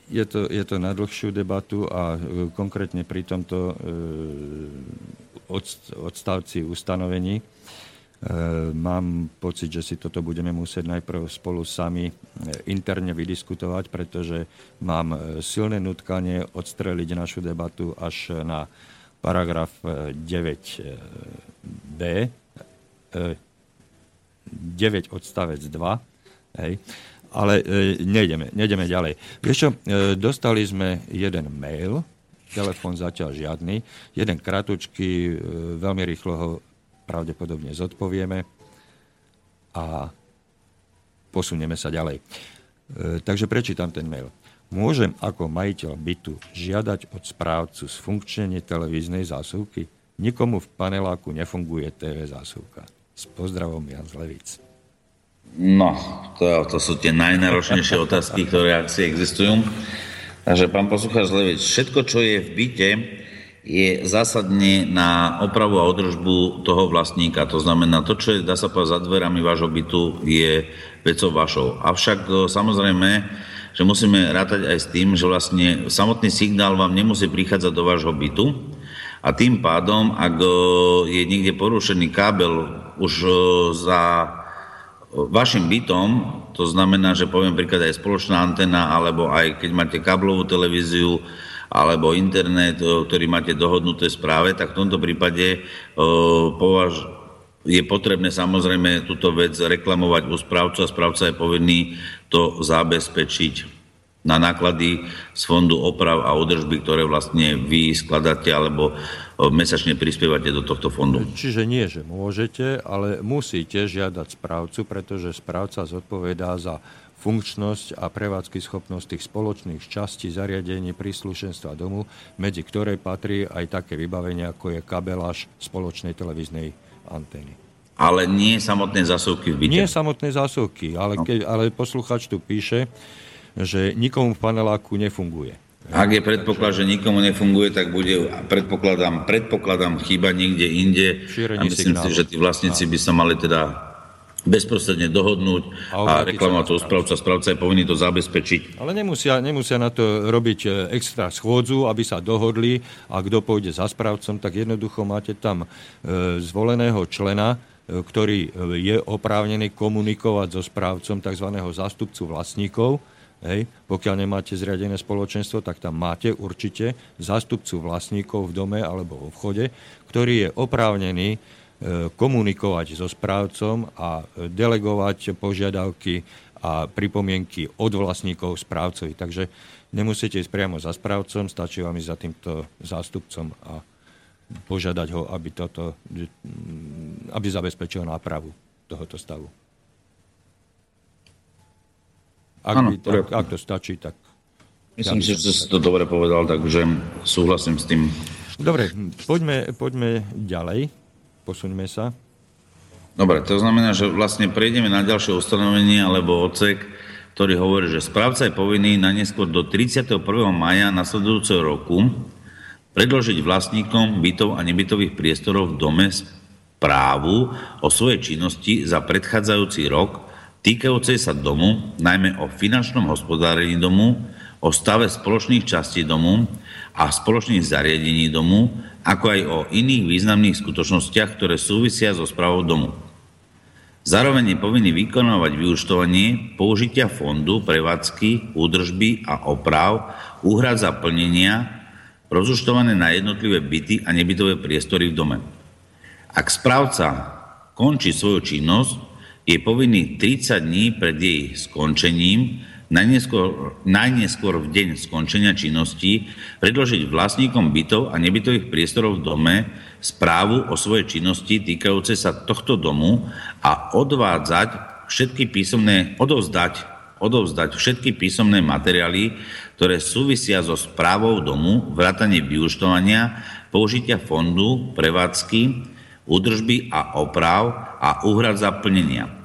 Speaker 1: je to, je to na dlhšiu debatu a e, konkrétne pri tomto e, odstavci ustanovení mám pocit, že si toto budeme musieť najprv spolu sami eh, interne vydiskutovať, pretože mám eh, silné nutkanie odstreliť našu debatu až na paragraf 9b, 9 odstavec 2, hej. ale nejdeme, nejdeme ďalej. Vieš čo, dostali sme jeden mail, telefón zatiaľ žiadny, jeden kratučký, veľmi rýchlo ho pravdepodobne zodpovieme a posunieme sa ďalej. E, takže prečítam ten mail. Môžem ako majiteľ bytu žiadať od správcu sfunkčenie televíznej zásuvky? Nikomu v paneláku nefunguje TV zásuvka. S pozdravom Jan Zlevic.
Speaker 2: No, to, to sú tie najnáročnejšie otázky, ktoré asi existujú. Takže pán poslucháč Zlevic, všetko, čo je v byte, je zásadne na opravu a održbu toho vlastníka. To znamená, to, čo je, dá sa povedať, za dverami vášho bytu, je vecou vašou. Avšak e, samozrejme, že musíme rátať aj s tým, že vlastne samotný signál vám nemusí prichádzať do vášho bytu a tým pádom, ak e, je niekde porušený kábel už e, za vašim bytom, to znamená, že poviem príklad aj spoločná antena, alebo aj keď máte káblovú televíziu, alebo internet, ktorý máte dohodnuté správe, tak v tomto prípade považ, je potrebné samozrejme túto vec reklamovať u správcu a správca je povinný to zabezpečiť na náklady z fondu oprav a održby, ktoré vlastne vy skladáte alebo mesačne prispievate do tohto fondu.
Speaker 1: Čiže nie, že môžete, ale musíte žiadať správcu, pretože správca zodpovedá za funkčnosť a prevádzky schopnosť tých spoločných častí zariadení príslušenstva domu, medzi ktoré patrí aj také vybavenie, ako je kabeláž spoločnej televíznej antény.
Speaker 2: Ale nie samotné zásuvky v byte.
Speaker 1: Nie samotné zásuvky, ale, no. ke, ale posluchač tu píše, že nikomu v paneláku nefunguje.
Speaker 2: Ak je predpoklad, že nikomu nefunguje, tak bude, predpokladám, predpokladám chyba niekde inde. a myslím signálu. si, že tí vlastníci by sa mali teda bezprostredne dohodnúť a, a reklamovať to správca. Správca je povinný to zabezpečiť.
Speaker 1: Ale nemusia, nemusia na to robiť e, extra schôdzu, aby sa dohodli a kto pôjde za správcom, tak jednoducho máte tam e, zvoleného člena, e, ktorý je oprávnený komunikovať so správcom tzv. zástupcu vlastníkov. Hej. Pokiaľ nemáte zriadené spoločenstvo, tak tam máte určite zástupcu vlastníkov v dome alebo v obchode, ktorý je oprávnený komunikovať so správcom a delegovať požiadavky a pripomienky od vlastníkov správcovi. Takže nemusíte ísť priamo za správcom, stačí vám ísť za týmto zástupcom a požiadať ho, aby, toto, aby zabezpečil nápravu tohoto stavu. Ak, ano, by, ak, ak to stačí, tak...
Speaker 2: Myslím si, že si to dobre povedal, takže súhlasím s tým.
Speaker 1: Dobre, poďme, poďme ďalej posuňme sa.
Speaker 2: Dobre, to znamená, že vlastne prejdeme na ďalšie ustanovenie alebo odsek, ktorý hovorí, že správca je povinný na neskôr do 31. maja nasledujúceho roku predložiť vlastníkom bytov a nebytových priestorov v dome správu o svojej činnosti za predchádzajúci rok týkajúcej sa domu, najmä o finančnom hospodárení domu, o stave spoločných častí domu a spoločných zariadení domu, ako aj o iných významných skutočnostiach, ktoré súvisia so správou domu. Zároveň je povinný vykonávať vyučtovanie použitia fondu, prevádzky, údržby a oprav, úhrad za plnenia, rozúčtované na jednotlivé byty a nebytové priestory v dome. Ak správca končí svoju činnosť, je povinný 30 dní pred jej skončením najneskôr, najneskôr v deň skončenia činnosti predložiť vlastníkom bytov a nebytových priestorov v dome správu o svojej činnosti týkajúce sa tohto domu a odvádzať všetky písomné, odovzdať, odovzdať všetky písomné materiály, ktoré súvisia so správou domu, vrátanie vyučtovania, použitia fondu, prevádzky,
Speaker 3: údržby a oprav a úhrad za plnenia.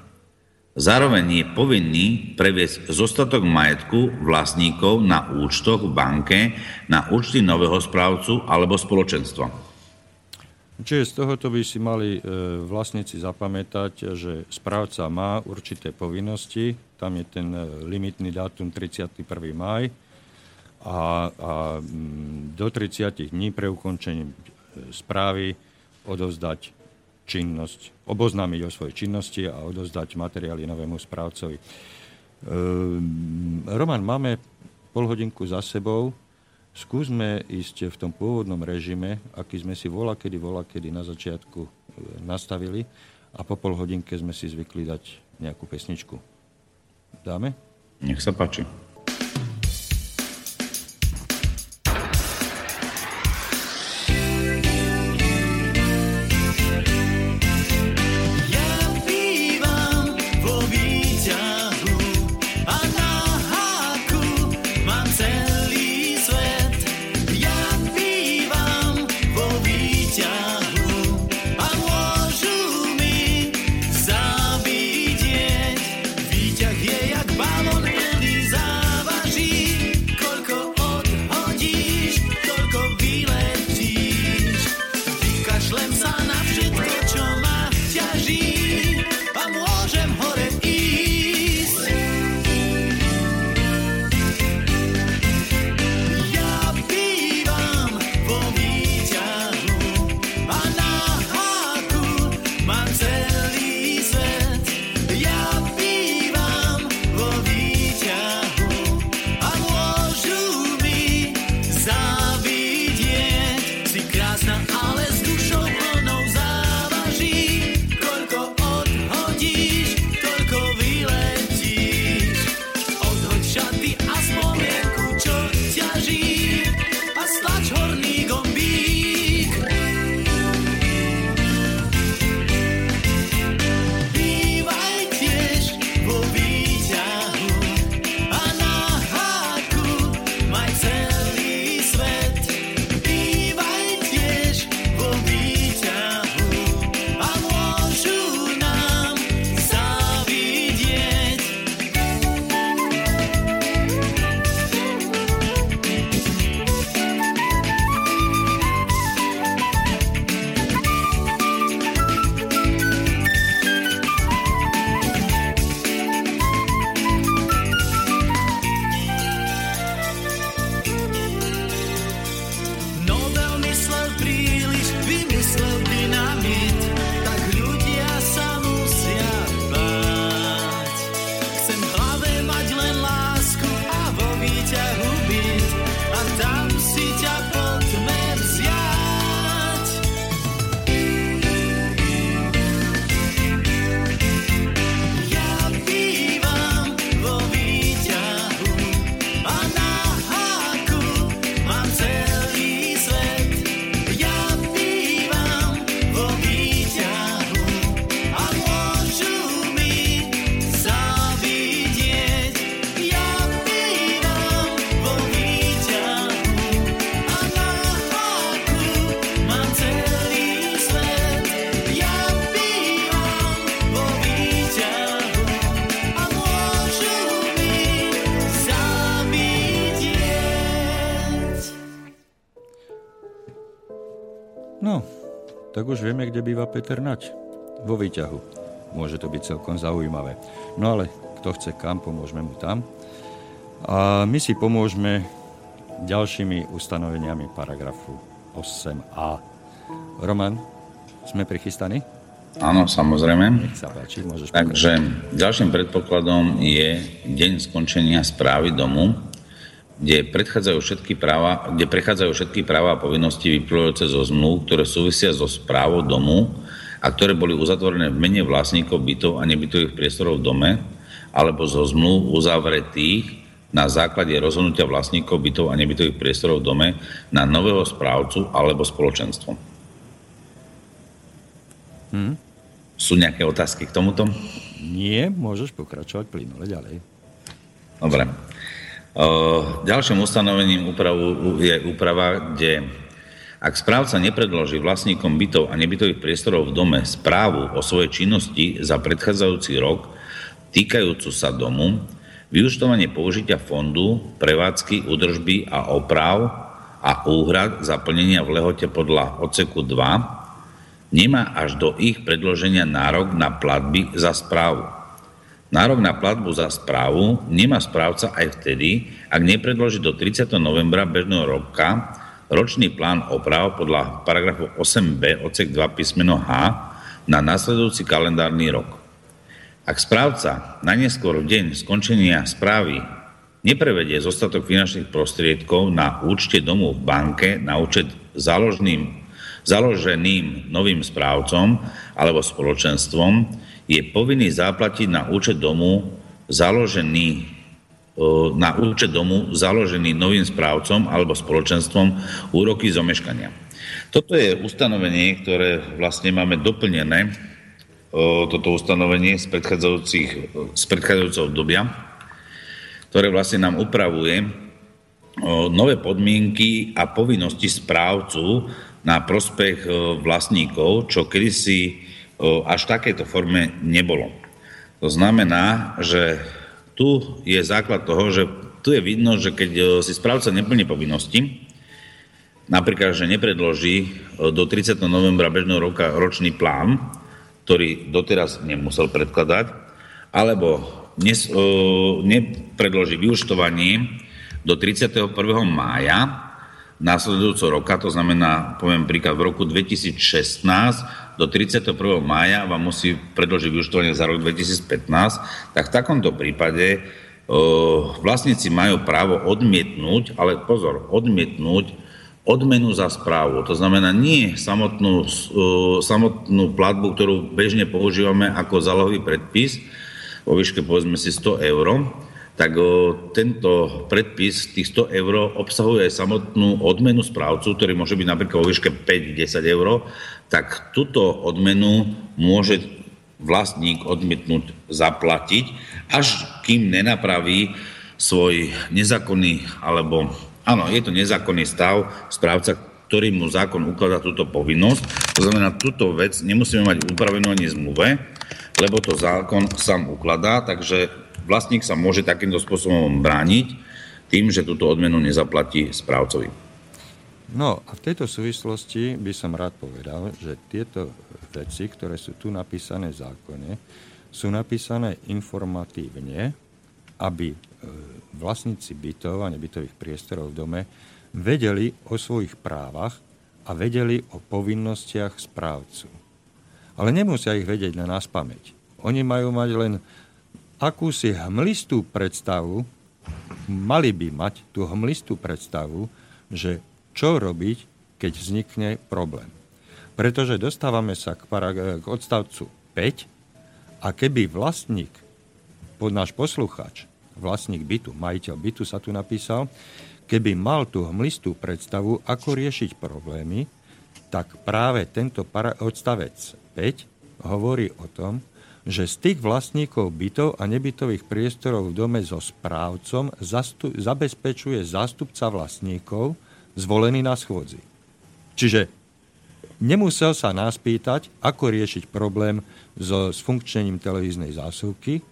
Speaker 3: Zároveň je povinný previesť zostatok majetku vlastníkov na účtoch v banke na účty nového správcu alebo spoločenstva.
Speaker 1: Čiže z tohoto by si mali e, vlastníci zapamätať, že správca má určité povinnosti, tam je ten e, limitný dátum 31. maj a, a mm, do 30 dní pre ukončenie e, správy odovzdať činnosť, oboznámiť o svojej činnosti a odovzdať materiály novému správcovi. Ehm, Roman, máme pol hodinku za sebou. Skúsme ísť v tom pôvodnom režime, aký sme si vola kedy, vola kedy na začiatku e, nastavili a po pol hodinke sme si zvykli dať nejakú pesničku. Dáme?
Speaker 3: Nech sa páči.
Speaker 1: Tak už vieme, kde býva Peter Nať. Vo výťahu. Môže to byť celkom zaujímavé. No ale kto chce kam, pomôžeme mu tam. A my si pomôžeme ďalšími ustanoveniami paragrafu 8a. Roman, sme prichystaní?
Speaker 3: Áno, samozrejme.
Speaker 1: Nech sa páči, môžeš
Speaker 3: Takže ďalším predpokladom je deň skončenia správy domu, kde, predchádzajú všetky práva, kde prechádzajú všetky práva a povinnosti vyplývajúce zo zmluv, ktoré súvisia so správou domu a ktoré boli uzatvorené v mene vlastníkov bytov a nebytových priestorov v dome, alebo zo zmluv uzavretých na základe rozhodnutia vlastníkov bytov a nebytových priestorov v dome na nového správcu alebo spoločenstvo. Hmm. Sú nejaké otázky k tomuto?
Speaker 1: Nie, môžeš pokračovať plynule ďalej.
Speaker 3: Dobre. Ďalším ustanovením úpravu je úprava, kde
Speaker 2: Ak správca nepredloží vlastníkom bytov a nebytových priestorov v dome správu o svojej činnosti za predchádzajúci rok týkajúcu sa domu, vyučtovanie použitia fondu, prevádzky, údržby a oprav a úhrad za plnenia v lehote podľa odseku 2 nemá až do ich predloženia nárok na platby za správu. Nárok na platbu za správu nemá správca aj vtedy, ak nepredloží do 30. novembra bežného roka ročný plán oprav podľa paragrafu 8b odsek 2 písmeno H na nasledujúci kalendárny rok. Ak správca najneskôr v deň skončenia správy neprevedie zostatok finančných prostriedkov na účte domu v banke na účet založeným, založeným novým správcom alebo spoločenstvom, je povinný zaplatiť na účet domu založený na účet domu založený novým správcom alebo spoločenstvom úroky z omeškania. Toto je ustanovenie, ktoré vlastne máme doplnené, toto ustanovenie z, predchádzajúcich, z predchádzajúceho obdobia, ktoré vlastne nám upravuje nové podmienky a povinnosti správcu na prospech vlastníkov, čo kedysi až takejto forme nebolo. To znamená, že tu je základ toho, že tu je vidno, že keď si správca neplní povinnosti, napríklad, že nepredloží do 30. novembra bežného roka ročný plán, ktorý doteraz nemusel predkladať, alebo nes, nepredloží vyučtovanie do 31. mája následujúceho roka, to znamená, poviem príklad, v roku 2016 do 31. mája vám musí predložiť vyučtovanie za rok 2015, tak v takomto prípade vlastníci majú právo odmietnúť, ale pozor, odmietnúť odmenu za správu. To znamená nie samotnú, samotnú platbu, ktorú bežne používame ako zálohový predpis vo výške povedzme si 100 eur, tak tento predpis tých 100 eur obsahuje aj samotnú odmenu správcu, ktorý môže byť napríklad vo výške 5-10 eur, tak túto odmenu môže vlastník odmietnúť zaplatiť, až kým nenapraví svoj nezákonný, alebo áno, je to nezákonný stav správca, ktorý mu zákon ukladá túto povinnosť. To znamená, túto vec nemusíme mať upravenú ani zmluve, lebo to zákon sám ukladá, takže vlastník sa môže takýmto spôsobom brániť tým, že túto odmenu nezaplatí správcovi.
Speaker 1: No a v tejto súvislosti by som rád povedal, že tieto veci, ktoré sú tu napísané v zákone, sú napísané informatívne, aby e, vlastníci bytov a nebytových priestorov v dome vedeli o svojich právach a vedeli o povinnostiach správcu. Ale nemusia ich vedieť na nás pamäť. Oni majú mať len akúsi hmlistú predstavu, mali by mať tú hmlistú predstavu, že čo robiť, keď vznikne problém. Pretože dostávame sa k, parag- k odstavcu 5 a keby vlastník, náš posluchač, vlastník bytu, majiteľ bytu sa tu napísal, keby mal tú hmlistú predstavu, ako riešiť problémy, tak práve tento para- odstavec 5 hovorí o tom, že z tých vlastníkov bytov a nebytových priestorov v dome so správcom zastu- zabezpečuje zástupca vlastníkov zvolený na schôdzi. Čiže nemusel sa nás pýtať, ako riešiť problém so, funkčením televíznej zásuvky,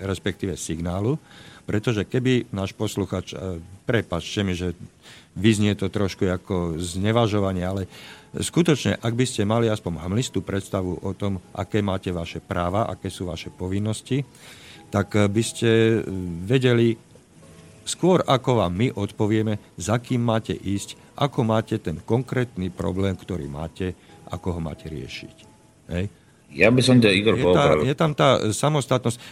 Speaker 1: respektíve signálu, pretože keby náš posluchač, e, prepačte mi, že vyznie to trošku ako znevažovanie, ale skutočne, ak by ste mali aspoň hamlistú predstavu o tom, aké máte vaše práva, aké sú vaše povinnosti, tak by ste vedeli skôr ako vám my odpovieme, za kým máte ísť, ako máte ten konkrétny problém, ktorý máte, ako ho máte riešiť. Hej?
Speaker 2: Ja by som ťa, Igor,
Speaker 1: je, tá, je tam tá samostatnosť. E,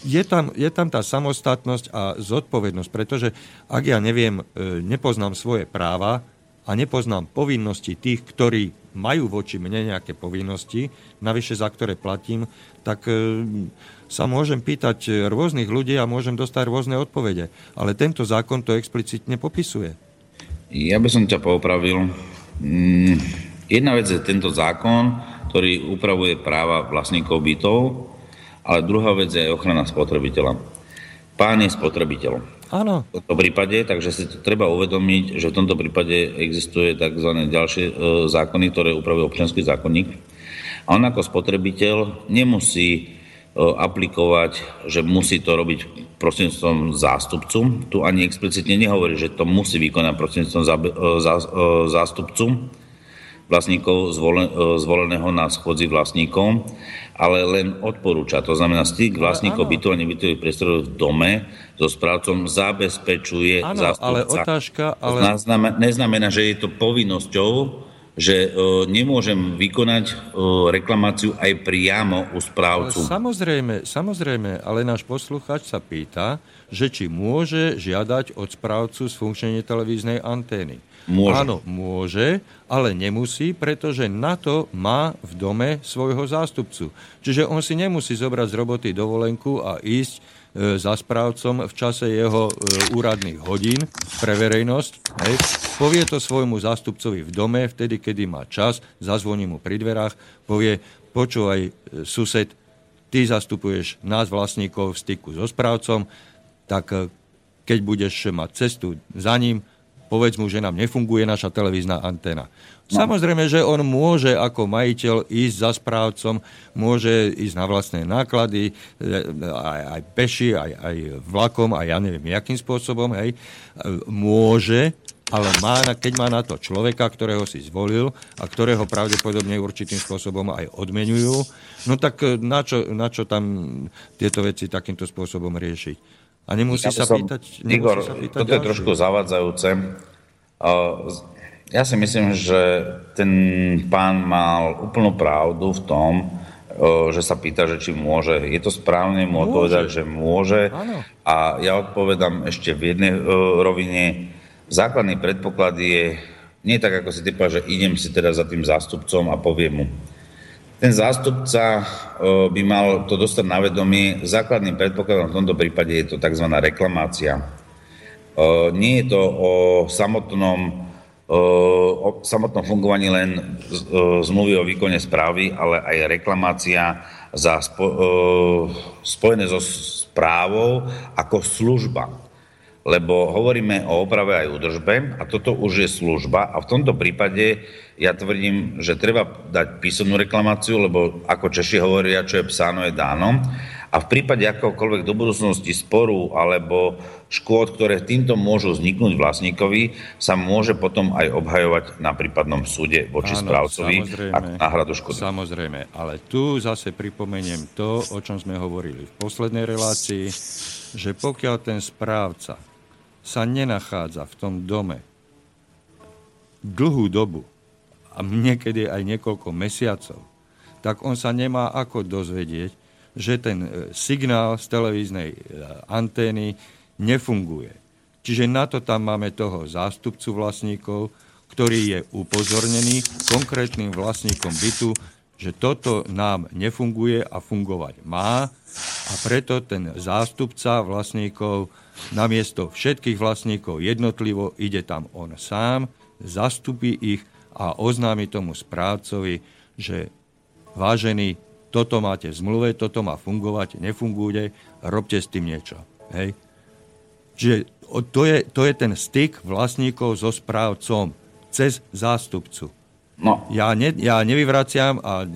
Speaker 1: je tam, je tam tá samostatnosť a zodpovednosť, pretože ak ja neviem, nepoznám svoje práva a nepoznám povinnosti tých, ktorí majú voči mne nejaké povinnosti, navyše za ktoré platím, tak e, sa môžem pýtať rôznych ľudí a môžem dostať rôzne odpovede. Ale tento zákon to explicitne popisuje.
Speaker 2: Ja by som ťa poupravil. Mm, jedna vec je tento zákon, ktorý upravuje práva vlastníkov bytov, ale druhá vec je ochrana spotrebiteľa. pán je spotrebiteľom.
Speaker 1: Áno.
Speaker 2: V tomto prípade, takže si treba uvedomiť, že v tomto prípade existuje tzv. ďalšie e, zákony, ktoré upravuje občianský zákonník. A on ako spotrebiteľ nemusí e, aplikovať, že musí to robiť prostredníctvom zástupcu. Tu ani explicitne nehovorí, že to musí vykonať prostredníctvom e, zástupcu vlastníkov zvoleného na schodzi vlastníkov ale len odporúča. To znamená, styk vlastníkov bytov a nebytových priestorov v dome so správcom zabezpečuje
Speaker 1: Áno, zástupca. ale otázka... Ale...
Speaker 2: Neznamená, neznamená, že je to povinnosťou, že e, nemôžem vykonať e, reklamáciu aj priamo u správcu.
Speaker 1: Samozrejme, samozrejme, ale náš posluchač sa pýta, že či môže žiadať od správcu sfunkčnenie televíznej antény.
Speaker 2: Môže.
Speaker 1: Áno, môže, ale nemusí, pretože na to má v dome svojho zástupcu. Čiže on si nemusí zobrať z roboty dovolenku a ísť e, za správcom v čase jeho e, úradných hodín pre verejnosť. Hej. Povie to svojmu zástupcovi v dome, vtedy, kedy má čas, zazvoní mu pri dverách, povie, počúvaj, e, sused, ty zastupuješ nás vlastníkov v styku so správcom, tak e, keď budeš mať cestu za ním, povedz mu, že nám nefunguje naša televízna anténa. No. Samozrejme, že on môže ako majiteľ ísť za správcom, môže ísť na vlastné náklady, aj, aj peši, aj, aj vlakom, aj ja neviem, jakým spôsobom, hej. Môže, ale má, keď má na to človeka, ktorého si zvolil a ktorého pravdepodobne určitým spôsobom aj odmenujú, no tak na čo, na čo tam tieto veci takýmto spôsobom riešiť? A nemusí ja sa som, pýtať...
Speaker 2: Nemusí Igor, sa pýtať toto ďalší. je trošku zavadzajúce. Ja si myslím, že ten pán mal úplnú pravdu v tom, že sa pýta, že či môže. Je to správne mu odpovedať, že môže. Ano. A ja odpovedám ešte v jednej rovine. Základný predpoklad je, nie tak, ako si typa, že idem si teda za tým zástupcom a poviem mu. Ten zástupca by mal to dostať na vedomie. Základným predpokladom v tomto prípade je to tzv. reklamácia. Nie je to o samotnom, o samotnom fungovaní len zmluvy o výkone správy, ale aj reklamácia za spo, spojené so správou ako služba lebo hovoríme o oprave aj údržbe a toto už je služba a v tomto prípade ja tvrdím, že treba dať písomnú reklamáciu, lebo ako Češi hovoria, čo je psáno, je dáno. A v prípade akokoľvek do budúcnosti sporu alebo škôd, ktoré týmto môžu vzniknúť vlastníkovi, sa môže potom aj obhajovať na prípadnom súde voči Áno, správcovi ako náhradu škody.
Speaker 1: Samozrejme, ale tu zase pripomeniem to, o čom sme hovorili v poslednej relácii, že pokiaľ ten správca sa nenachádza v tom dome dlhú dobu, a niekedy aj niekoľko mesiacov, tak on sa nemá ako dozvedieť, že ten e, signál z televíznej e, antény nefunguje. Čiže na to tam máme toho zástupcu vlastníkov, ktorý je upozornený konkrétnym vlastníkom bytu, že toto nám nefunguje a fungovať má a preto ten zástupca vlastníkov namiesto všetkých vlastníkov jednotlivo ide tam on sám, zastupí ich a oznámi tomu správcovi, že vážený, toto máte v zmluve, toto má fungovať, nefunguje, robte s tým niečo. Hej. Čiže to je, to je ten styk vlastníkov so správcom cez zástupcu. No. Ja, ne, ja nevyvraciam a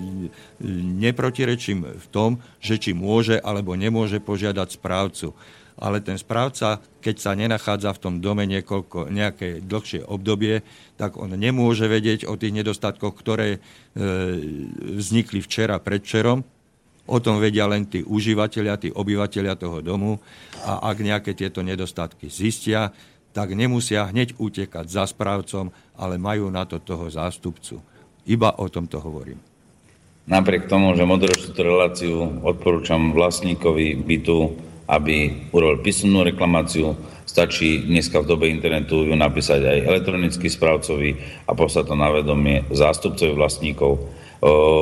Speaker 1: neprotirečím v tom, že či môže alebo nemôže požiadať správcu. Ale ten správca, keď sa nenachádza v tom dome niekoľko, nejaké dlhšie obdobie, tak on nemôže vedieť o tých nedostatkoch, ktoré e, vznikli včera, predvčerom. O tom vedia len tí užívateľia, tí obyvateľia toho domu. A ak nejaké tieto nedostatky zistia, tak nemusia hneď utekať za správcom, ale majú na to toho zástupcu. Iba o tomto hovorím.
Speaker 2: Napriek tomu, že moderujem túto reláciu, odporúčam vlastníkovi bytu, aby urobil písomnú reklamáciu. Stačí dneska v dobe internetu ju napísať aj elektronicky správcovi a poslať to na vedomie zástupcovi vlastníkov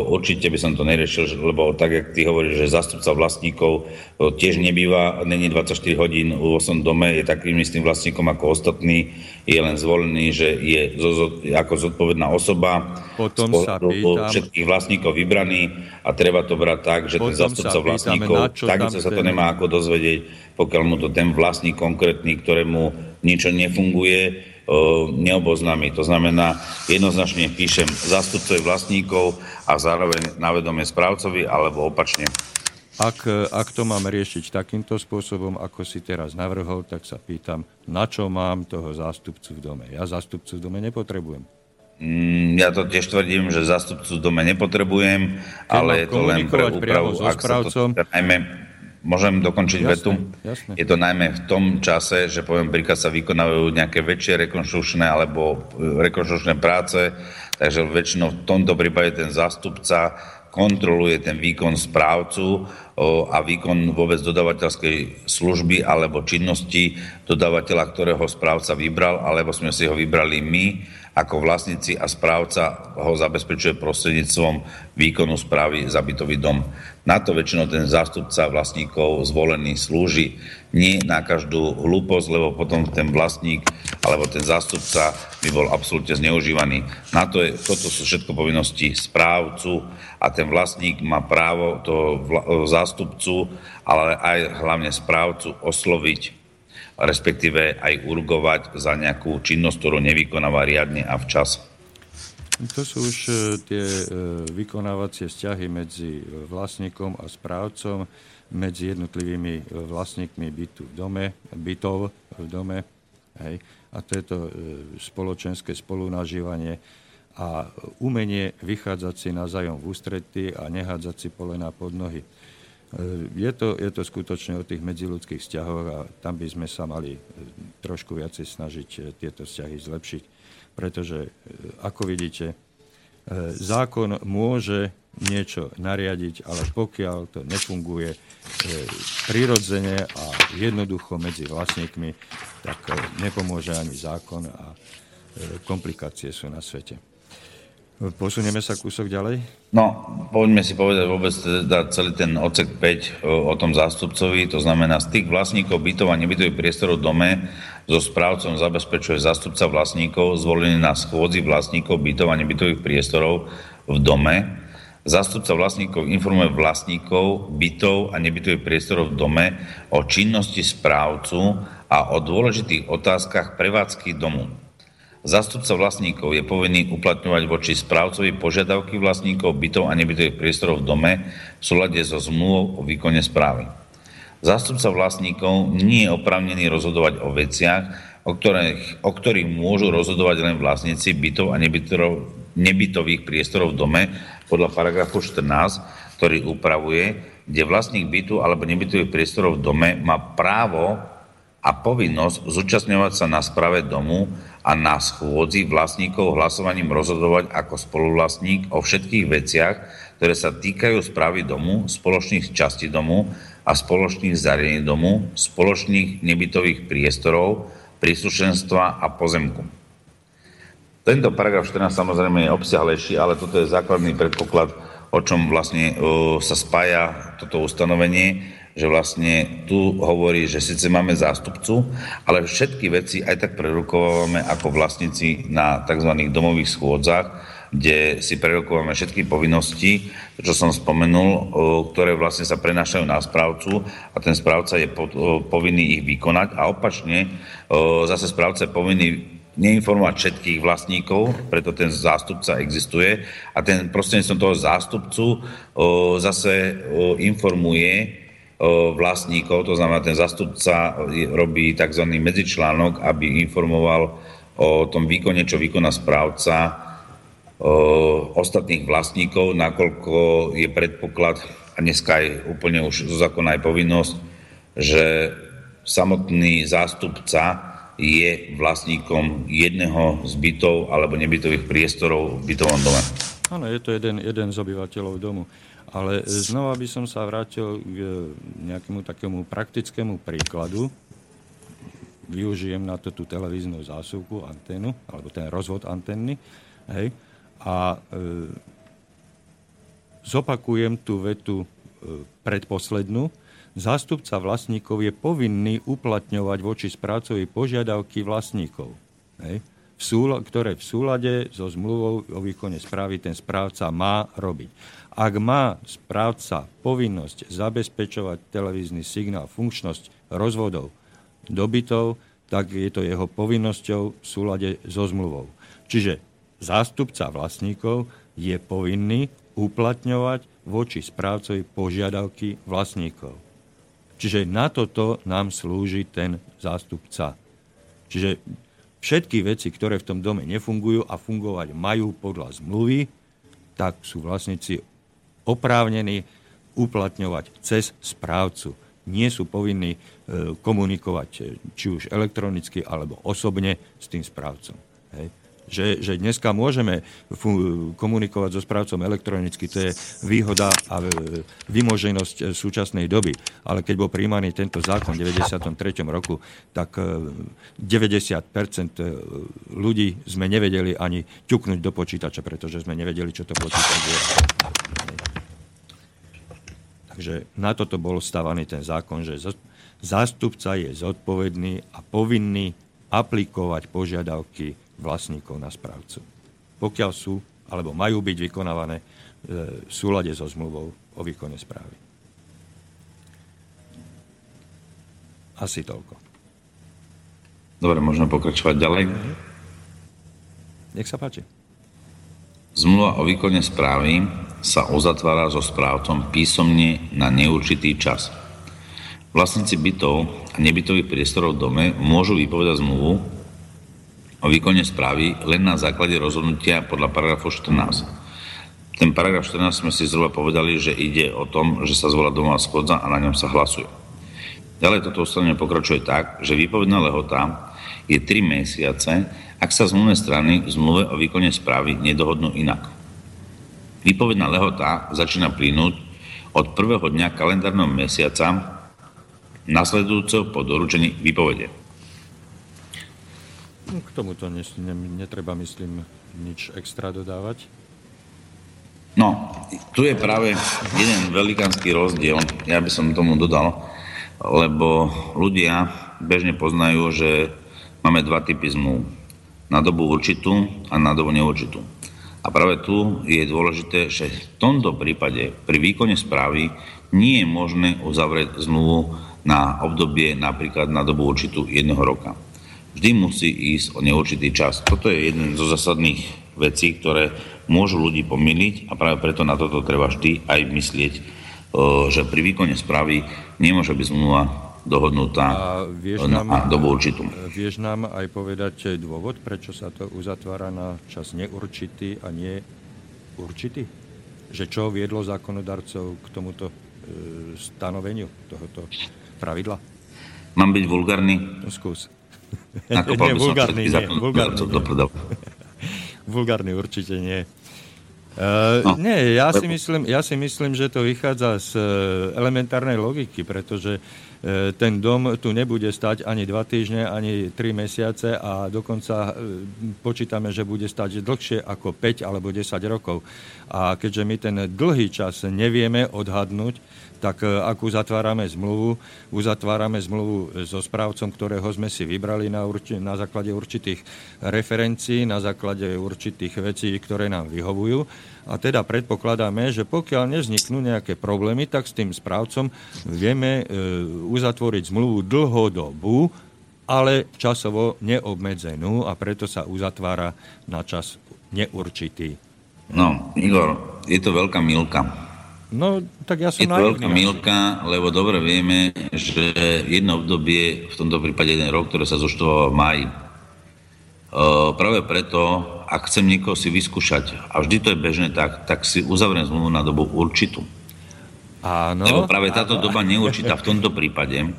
Speaker 2: Určite by som to neriešil, lebo tak, jak ty hovoríš, že zastupca vlastníkov tiež nebýva, není 24 hodín v osom dome, je takým istým vlastníkom ako ostatní, je len zvolený, že je ako zodpovedná osoba.
Speaker 1: Potom sa pýtam,
Speaker 2: všetkých vlastníkov vybraný a treba to brať tak, že ten zastupca vlastníkov, takisto sa to nemá ako dozvedieť, pokiaľ mu to ten vlastník konkrétny, ktorému niečo nefunguje, neoboznámi. To znamená, jednoznačne píšem zastupcovi vlastníkov a zároveň na vedomie správcovi, alebo opačne.
Speaker 1: Ak, ak to mám riešiť takýmto spôsobom, ako si teraz navrhol, tak sa pýtam, na čo mám toho zástupcu v dome. Ja zástupcu v dome nepotrebujem.
Speaker 2: Mm, ja to tiež tvrdím, že zástupcu v dome nepotrebujem, Keď ale je to len pre úpravu,
Speaker 1: so ak sa to
Speaker 2: najmä Môžem dokončiť jasne, vetu? Jasne. Je to najmä v tom čase, že poviem príklad sa vykonávajú nejaké väčšie rekonštrukčné alebo e, rekonštrukčné práce, takže väčšinou v tomto prípade ten zástupca kontroluje ten výkon správcu a výkon vôbec dodavateľskej služby alebo činnosti dodavateľa, ktorého správca vybral, alebo sme si ho vybrali my ako vlastníci a správca ho zabezpečuje prostredníctvom výkonu správy za bytový dom. Na to väčšinou ten zástupca vlastníkov zvolený slúži. Nie na každú hlúposť, lebo potom ten vlastník alebo ten zástupca by bol absolútne zneužívaný. Na to je, toto sú všetko povinnosti správcu a ten vlastník má právo toho zástupcu, ale aj hlavne správcu osloviť respektíve aj urgovať za nejakú činnosť, ktorú nevykonáva riadne a včas.
Speaker 1: To sú už e, tie e, vykonávacie vzťahy medzi vlastníkom a správcom, medzi jednotlivými e, vlastníkmi bytu v dome, bytov v dome. Hej. A to je to spoločenské spolunažívanie a umenie vychádzať si navzájom v ústrety a nehádzať si polena pod nohy. Je to, je to skutočne o tých medziludských vzťahoch a tam by sme sa mali e, trošku viacej snažiť e, tieto vzťahy zlepšiť. Pretože, e, ako vidíte, zákon môže niečo nariadiť, ale pokiaľ to nefunguje prirodzene a jednoducho medzi vlastníkmi, tak nepomôže ani zákon a komplikácie sú na svete. Posunieme sa kúsok ďalej?
Speaker 2: No, poďme si povedať vôbec teda celý ten odsek 5 o, o tom zástupcovi, to znamená styk vlastníkov bytov a nebytových priestorov v dome so správcom zabezpečuje zástupca vlastníkov zvolený na schôdzi vlastníkov bytov a nebytových priestorov v dome. Zástupca vlastníkov informuje vlastníkov bytov a nebytových priestorov v dome o činnosti správcu a o dôležitých otázkach prevádzky domu. Zastupca vlastníkov je povinný uplatňovať voči správcovi požiadavky vlastníkov bytov a nebytových priestorov v dome v súlade so zmluvou o výkone správy. Zástupca vlastníkov nie je oprávnený rozhodovať o veciach, o ktorých, o ktorých môžu rozhodovať len vlastníci bytov a nebytov, nebytových priestorov v dome podľa paragrafu 14, ktorý upravuje, kde vlastník bytu alebo nebytových priestorov v dome má právo a povinnosť zúčastňovať sa na sprave domu a na schôdzi vlastníkov hlasovaním rozhodovať ako spoluvlastník o všetkých veciach, ktoré sa týkajú správy domu, spoločných častí domu a spoločných zariadení domu, spoločných nebytových priestorov, príslušenstva a pozemku. Tento paragraf 14 samozrejme je obsiahlejší, ale toto je základný predpoklad, o čom vlastne sa spája toto ustanovenie že vlastne tu hovorí, že síce máme zástupcu, ale všetky veci aj tak prerukovávame ako vlastníci na tzv. domových schôdzach, kde si prerokovávame všetky povinnosti, čo som spomenul, ktoré vlastne sa prenášajú na správcu a ten správca je povinný ich vykonať a opačne zase správca je povinný neinformovať všetkých vlastníkov, preto ten zástupca existuje a ten prostredníctvom toho zástupcu zase informuje vlastníkov, to znamená, ten zastupca robí tzv. medzičlánok, aby informoval o tom výkone, čo vykoná správca ostatných vlastníkov, nakoľko je predpoklad, a dneska je úplne už zo zákona aj povinnosť, že samotný zástupca je vlastníkom jedného z bytov alebo nebytových priestorov v bytovom dome.
Speaker 1: Áno, je to jeden, jeden z obyvateľov domu. Ale znova by som sa vrátil k nejakému takému praktickému príkladu. Využijem na to tú televíznu zásuvku, anténu, alebo ten rozvod antenny. Hej. A e, zopakujem tú vetu e, predposlednú. Zástupca vlastníkov je povinný uplatňovať voči správcovi požiadavky vlastníkov, hej, v súla, ktoré v súlade so zmluvou o výkone správy ten správca má robiť. Ak má správca povinnosť zabezpečovať televízny signál, funkčnosť rozvodov, dobytov, tak je to jeho povinnosťou v súlade so zmluvou. Čiže zástupca vlastníkov je povinný uplatňovať voči správcovi požiadavky vlastníkov. Čiže na toto nám slúži ten zástupca. Čiže všetky veci, ktoré v tom dome nefungujú a fungovať majú podľa zmluvy, tak sú vlastníci oprávnení uplatňovať cez správcu. Nie sú povinní e, komunikovať e, či už elektronicky alebo osobne s tým správcom. Hej. Že, že dneska môžeme komunikovať so správcom elektronicky, to je výhoda a e, vymoženosť súčasnej doby. Ale keď bol príjmaný tento zákon v 93. roku, tak 90% ľudí sme nevedeli ani ťuknúť do počítača, pretože sme nevedeli, čo to počítač je. Takže na toto bol stavaný ten zákon, že zástupca je zodpovedný a povinný aplikovať požiadavky vlastníkov na správcu. Pokiaľ sú alebo majú byť vykonávané e, v súlade so zmluvou o výkone správy. Asi toľko.
Speaker 2: Dobre, môžeme pokračovať ďalej.
Speaker 1: Nech sa páči.
Speaker 2: Zmluva o výkone správy sa uzatvára so správcom písomne na neurčitý čas. Vlastníci bytov a nebytových priestorov v dome môžu vypovedať zmluvu o výkone správy len na základe rozhodnutia podľa paragrafu 14. Ten paragraf 14 sme si zhruba povedali, že ide o tom, že sa zvolá domová schodza a na ňom sa hlasuje. Ďalej toto ustanovenie pokračuje tak, že výpovedná lehota je 3 mesiace, ak sa zmluvné strany v zmluve o výkone správy nedohodnú inak. Výpovedná lehota začína plynúť od prvého dňa kalendárneho mesiaca nasledujúceho po doručení výpovede.
Speaker 1: No, k tomuto ne, ne, netreba, myslím, nič extra dodávať.
Speaker 2: No, tu je práve jeden velikánsky rozdiel, ja by som tomu dodal, lebo ľudia bežne poznajú, že máme dva typy zmluv. Na dobu určitú a na dobu neurčitú. A práve tu je dôležité, že v tomto prípade pri výkone správy nie je možné uzavrieť zmluvu na obdobie napríklad na dobu určitú jedného roka. Vždy musí ísť o neurčitý čas. Toto je jeden zo zásadných vecí, ktoré môžu ľudí pomýliť a práve preto na toto treba vždy aj myslieť, že pri výkone správy nemôže byť zmluva dohodnutá a vieš nám, na dobu určitú.
Speaker 1: Vieš nám aj povedať dôvod, prečo sa to uzatvára na čas neurčitý a nie určitý? Že čo viedlo zákonodarcov k tomuto e, stanoveniu tohoto pravidla?
Speaker 2: Mám byť vulgárny?
Speaker 1: No, skús.
Speaker 2: nie, vulgárny, nie, vulgárny,
Speaker 1: určite nie. Uh, no. Nie, ja si, myslím, ja si myslím, že to vychádza z uh, elementárnej logiky, pretože E, ten dom tu nebude stať ani dva týždne, ani tri mesiace a dokonca e, počítame, že bude stať dlhšie ako 5 alebo 10 rokov. A keďže my ten dlhý čas nevieme odhadnúť, tak e, ak uzatvárame zmluvu, uzatvárame zmluvu so správcom, ktorého sme si vybrali na, urči- na základe určitých referencií, na základe určitých vecí, ktoré nám vyhovujú. A teda predpokladáme, že pokiaľ nevzniknú nejaké problémy, tak s tým správcom vieme e, uzatvoriť zmluvu dlhodobú, ale časovo neobmedzenú a preto sa uzatvára na čas neurčitý.
Speaker 2: No, Igor, je to veľká milka
Speaker 1: No, tak ja som
Speaker 2: Je to veľká milka, lebo dobre vieme, že jedno obdobie, v tomto prípade jeden rok, ktoré sa zoštováva v maji. Práve preto, ak chcem niekoho si vyskúšať, a vždy to je bežné tak, tak si uzavriem zmluvu na dobu určitú.
Speaker 1: Áno.
Speaker 2: Lebo práve táto áno. doba neurčitá v tomto prípade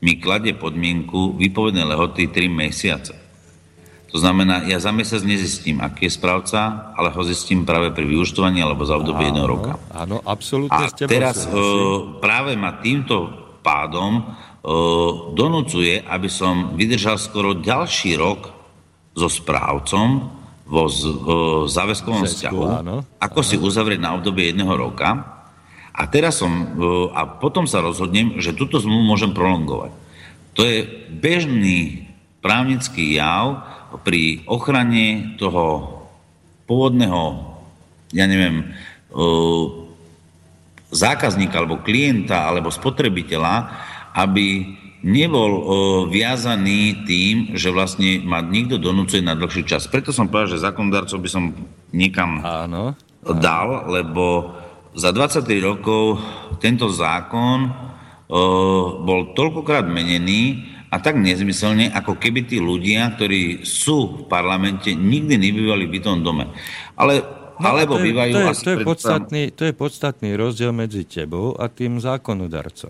Speaker 2: mi kladie podmienku výpovedné lehoty 3 mesiace. To znamená, ja za mesiac nezistím, aký je správca, ale ho zistím práve pri vyučtovaní alebo za obdobie jedného roka.
Speaker 1: Áno, absolútne.
Speaker 2: A teraz uh, práve ma týmto pádom uh, donúcuje, aby som vydržal skoro ďalší rok so správcom vo z, o, záväzkovom vzťahu, ako si uzavrieť na obdobie jedného roka a teraz som, o, a potom sa rozhodnem, že túto zmluvu môžem prolongovať. To je bežný právnický jav pri ochrane toho pôvodného, ja neviem, o, zákazníka alebo klienta alebo spotrebiteľa, aby nebol o, viazaný tým, že vlastne ma nikto donúcuje na dlhší čas. Preto som povedal, že zákonodárcov by som niekam áno, áno. dal, lebo za 23 rokov tento zákon o, bol toľkokrát menený a tak nezmyselne, ako keby tí ľudia, ktorí sú v parlamente, nikdy nebývali v bytom dome. Ale No, alebo
Speaker 1: to je,
Speaker 2: bývajú
Speaker 1: to je, to, je podstatný, to je podstatný rozdiel medzi tebou a tým zákonodarcom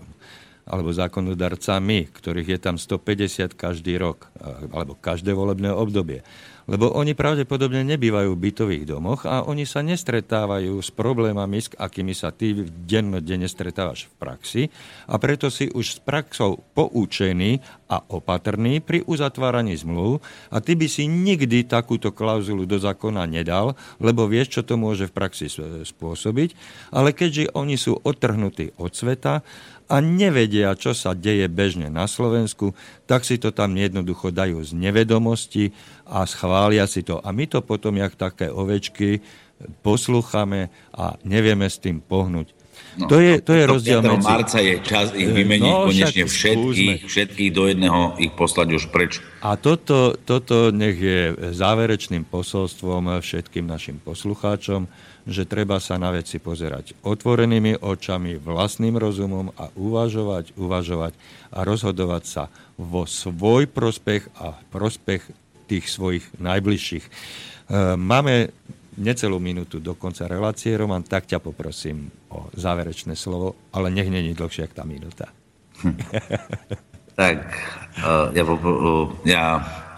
Speaker 1: alebo zákonodarcami, ktorých je tam 150 každý rok, alebo každé volebné obdobie. Lebo oni pravdepodobne nebývajú v bytových domoch a oni sa nestretávajú s problémami, s akými sa ty dennodenne stretávaš v praxi a preto si už s praxou poučený a opatrný pri uzatváraní zmluv a ty by si nikdy takúto klauzulu do zákona nedal, lebo vieš, čo to môže v praxi spôsobiť, ale keďže oni sú odtrhnutí od sveta a nevedia, čo sa deje bežne na Slovensku, tak si to tam jednoducho dajú z nevedomosti a schvália si to. A my to potom, jak také ovečky, poslúchame a nevieme s tým pohnúť. No, to je, to je rozdiel medzi...
Speaker 2: marca je čas ich vymeniť no, konečne všetkých, všetkých do jedného, ich poslať už preč.
Speaker 1: A toto, toto nech je záverečným posolstvom všetkým našim poslucháčom, že treba sa na veci pozerať otvorenými očami, vlastným rozumom a uvažovať, uvažovať a rozhodovať sa vo svoj prospech a prospech tých svojich najbližších. E, máme necelú minútu do konca relácie. Roman, tak ťa poprosím o záverečné slovo, ale nech není dlhšie ako tá minúta. Hm.
Speaker 2: tak, uh, ja, uh, ja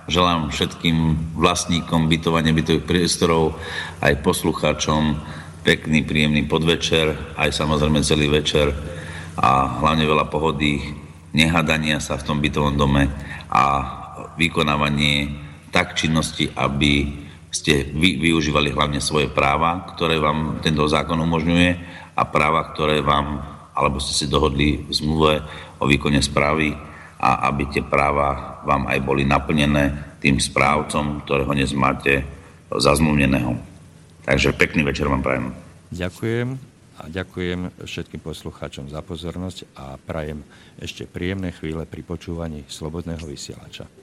Speaker 2: Želám všetkým vlastníkom bytovania bytových priestorov, aj poslucháčom pekný, príjemný podvečer, aj samozrejme celý večer a hlavne veľa pohody, nehadania sa v tom bytovom dome a vykonávanie tak činnosti, aby ste vy využívali hlavne svoje práva, ktoré vám tento zákon umožňuje a práva, ktoré vám, alebo ste si dohodli v zmluve o výkone správy a aby tie práva vám aj boli naplnené tým správcom, ktorého dnes máte zazmluvneného. Takže pekný večer vám prajem.
Speaker 1: Ďakujem a ďakujem všetkým poslucháčom za pozornosť a prajem ešte príjemné chvíle pri počúvaní Slobodného vysielača.